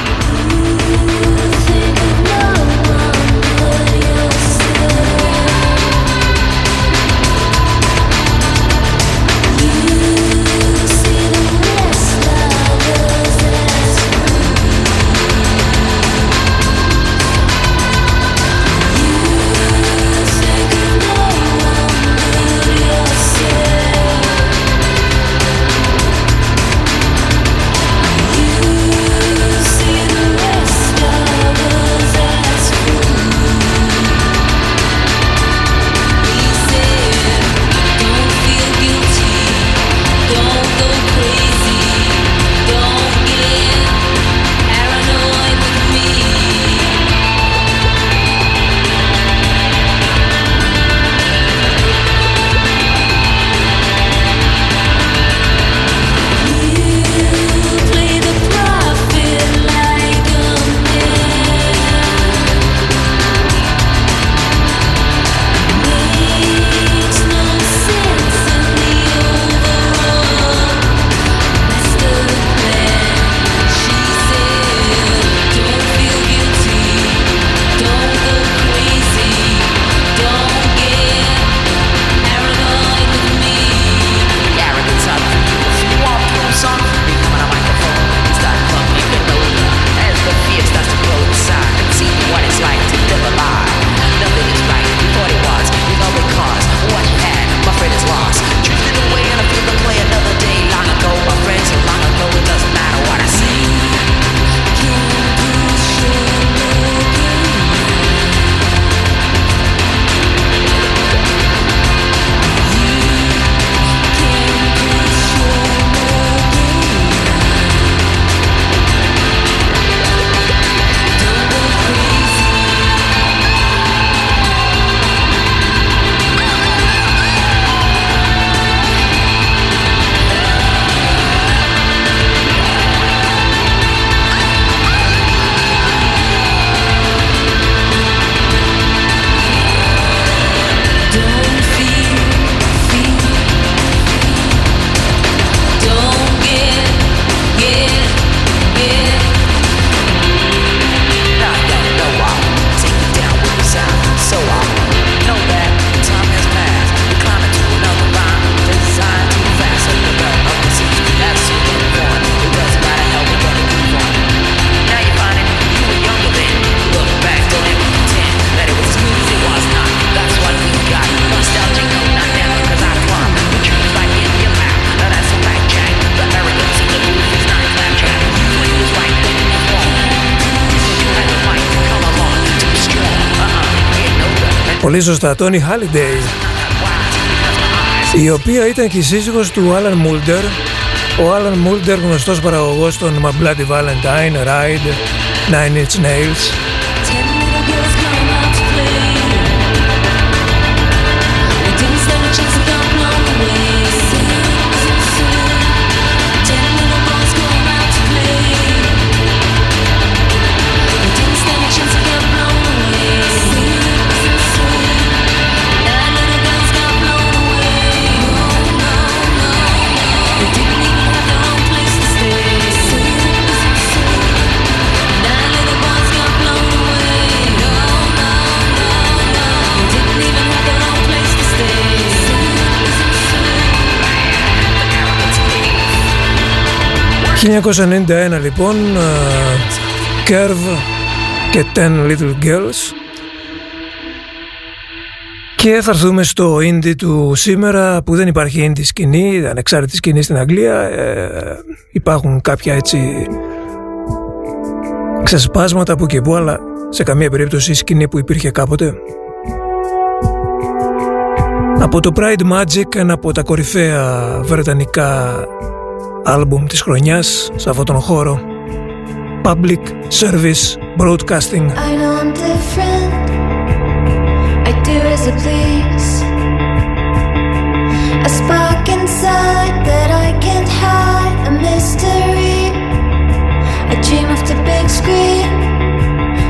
Speaker 2: σωστά, Τόνι Χάλιντεϊ. Η οποία ήταν και η του Άλαν Μούλτερ. Ο Άλαν Μούλτερ γνωστός παραγωγός των My Bloody Valentine, Ride, 9 Inch Nails. ...1991 λοιπόν... ε, Curve και 10 Little Girls... Και θα έρθουμε στο indie του σήμερα που δεν υπάρχει indie σκηνή, ανεξάρτητη σκηνή στην Αγγλία. Ε, υπάρχουν κάποια έτσι ξεσπάσματα που και που, αλλά σε καμία περίπτωση η σκηνή που υπήρχε κάποτε. Από το Pride Magic, ένα από τα κορυφαία βρετανικά άλμπουμ της χρονιάς σε αυτόν τον χώρο. Public Service Broadcasting.
Speaker 7: I know I'm different. I do as I please. A spark inside that I can't hide. A mystery. I dream of the big screen.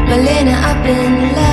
Speaker 7: Malena up in lights.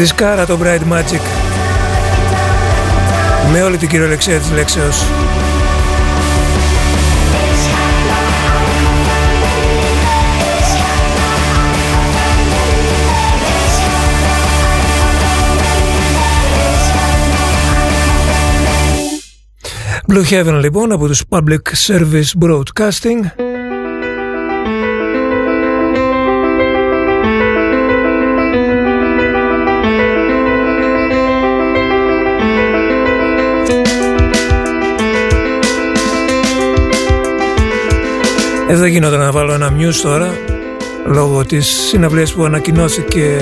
Speaker 2: δισκάρα το Bright Magic με όλη την κυριολεξία της λέξεως.
Speaker 11: Blue Heaven λοιπόν από τους Public Service Broadcasting εδώ δεν γινόταν να βάλω ένα μιους τώρα λόγω της συναυλίας που ανακοινώθηκε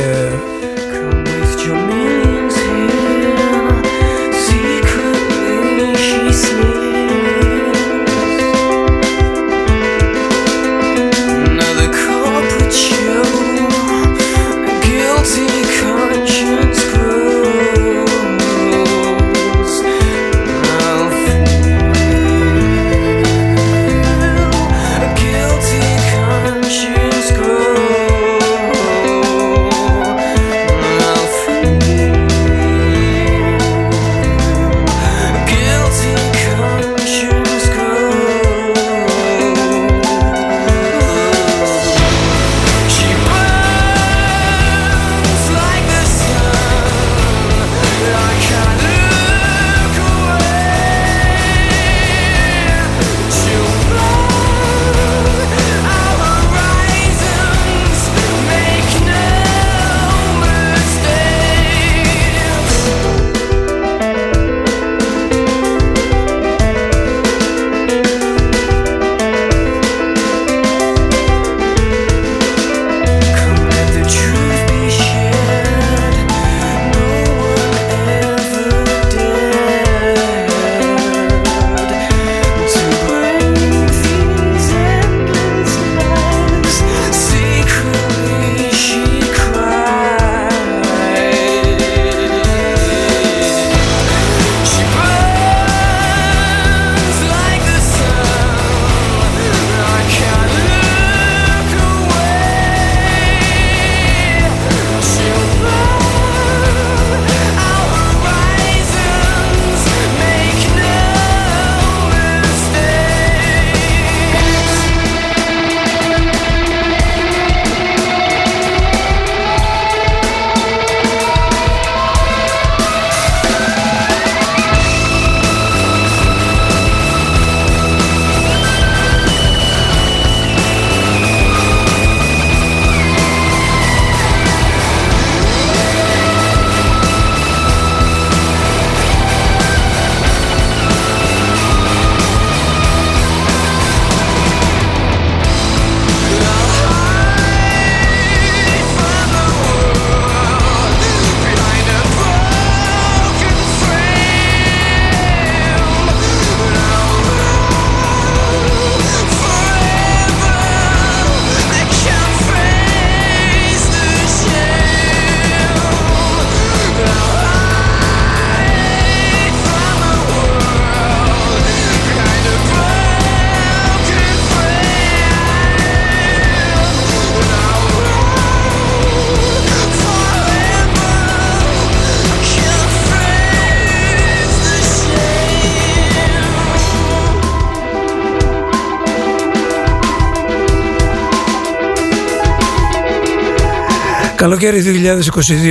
Speaker 11: Καλοκαίρι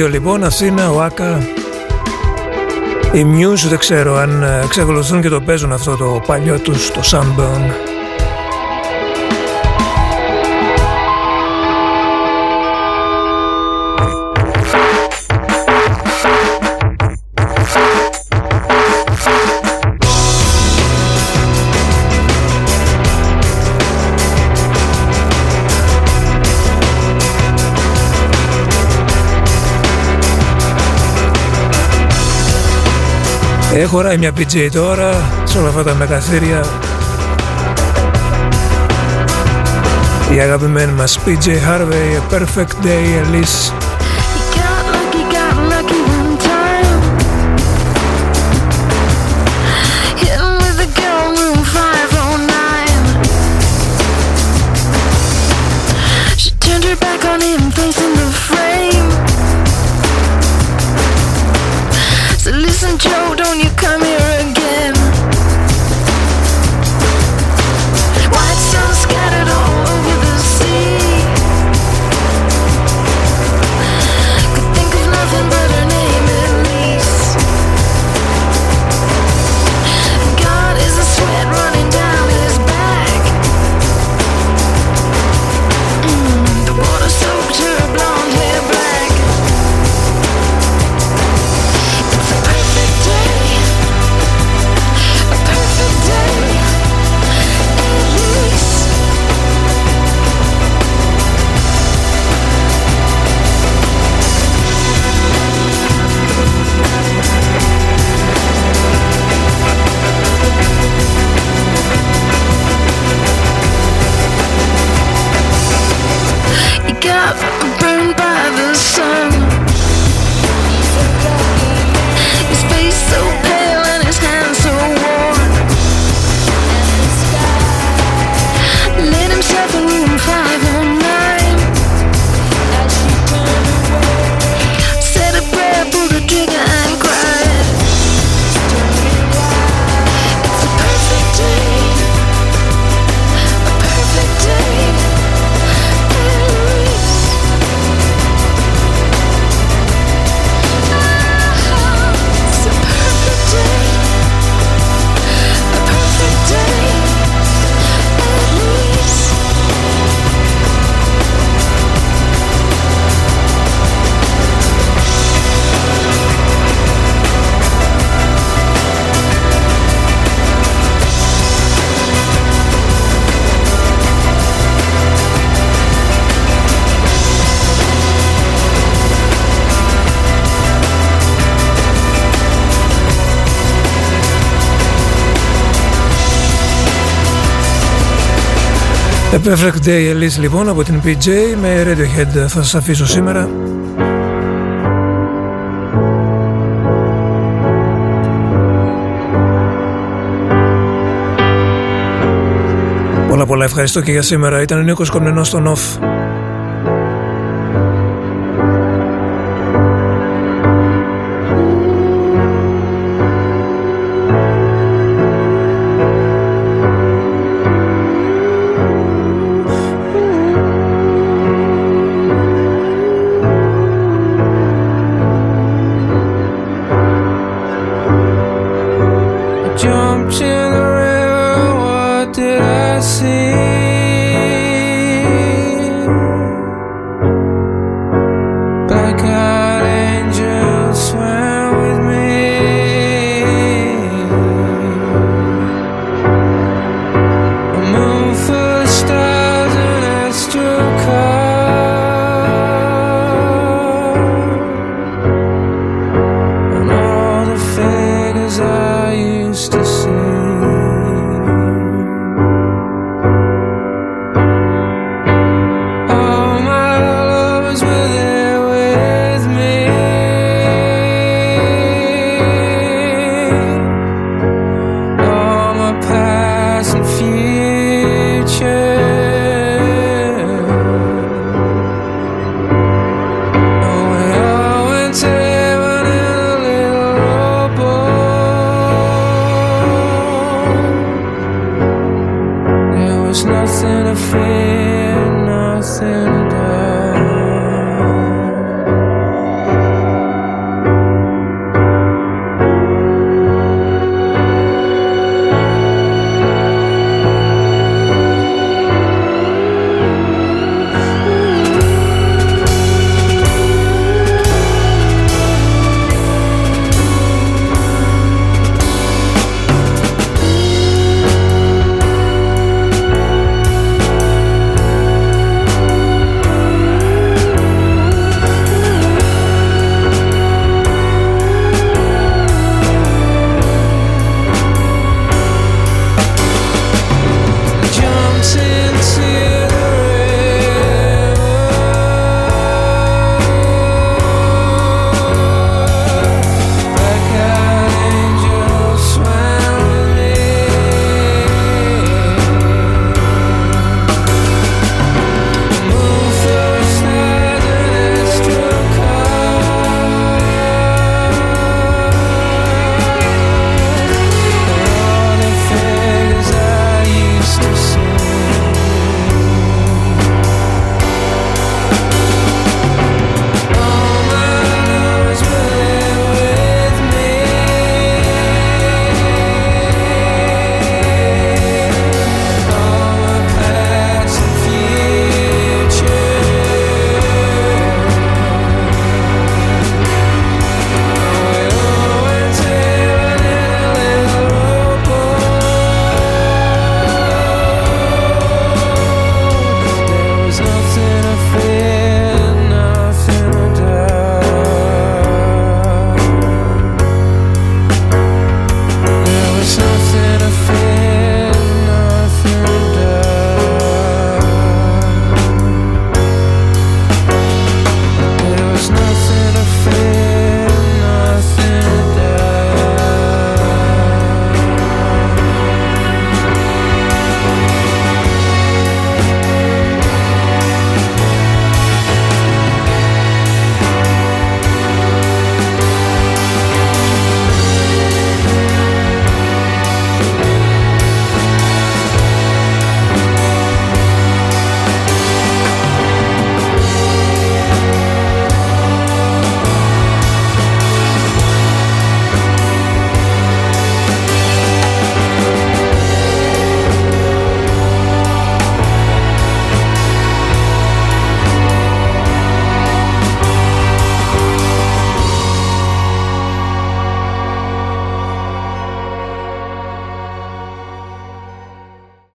Speaker 11: 2022 λοιπόν, Αθήνα, ΟΑΚΑ, οι Muse δεν ξέρω αν ε, εξακολουθούν και το παίζουν αυτό το παλιό τους, το Sunburn. Ε, Έχω ράει μια PJ τώρα σε όλα αυτά τα μεγαθύρια. Η αγαπημένη μας PJ Harvey, A Perfect Day, Elise
Speaker 2: Perfect Day Elise λοιπόν από την PJ με Radiohead. Θα σας αφήσω σήμερα. Πολλά πολλά ευχαριστώ και για σήμερα. Ήταν ο Νίκος Κομνενός στον OFF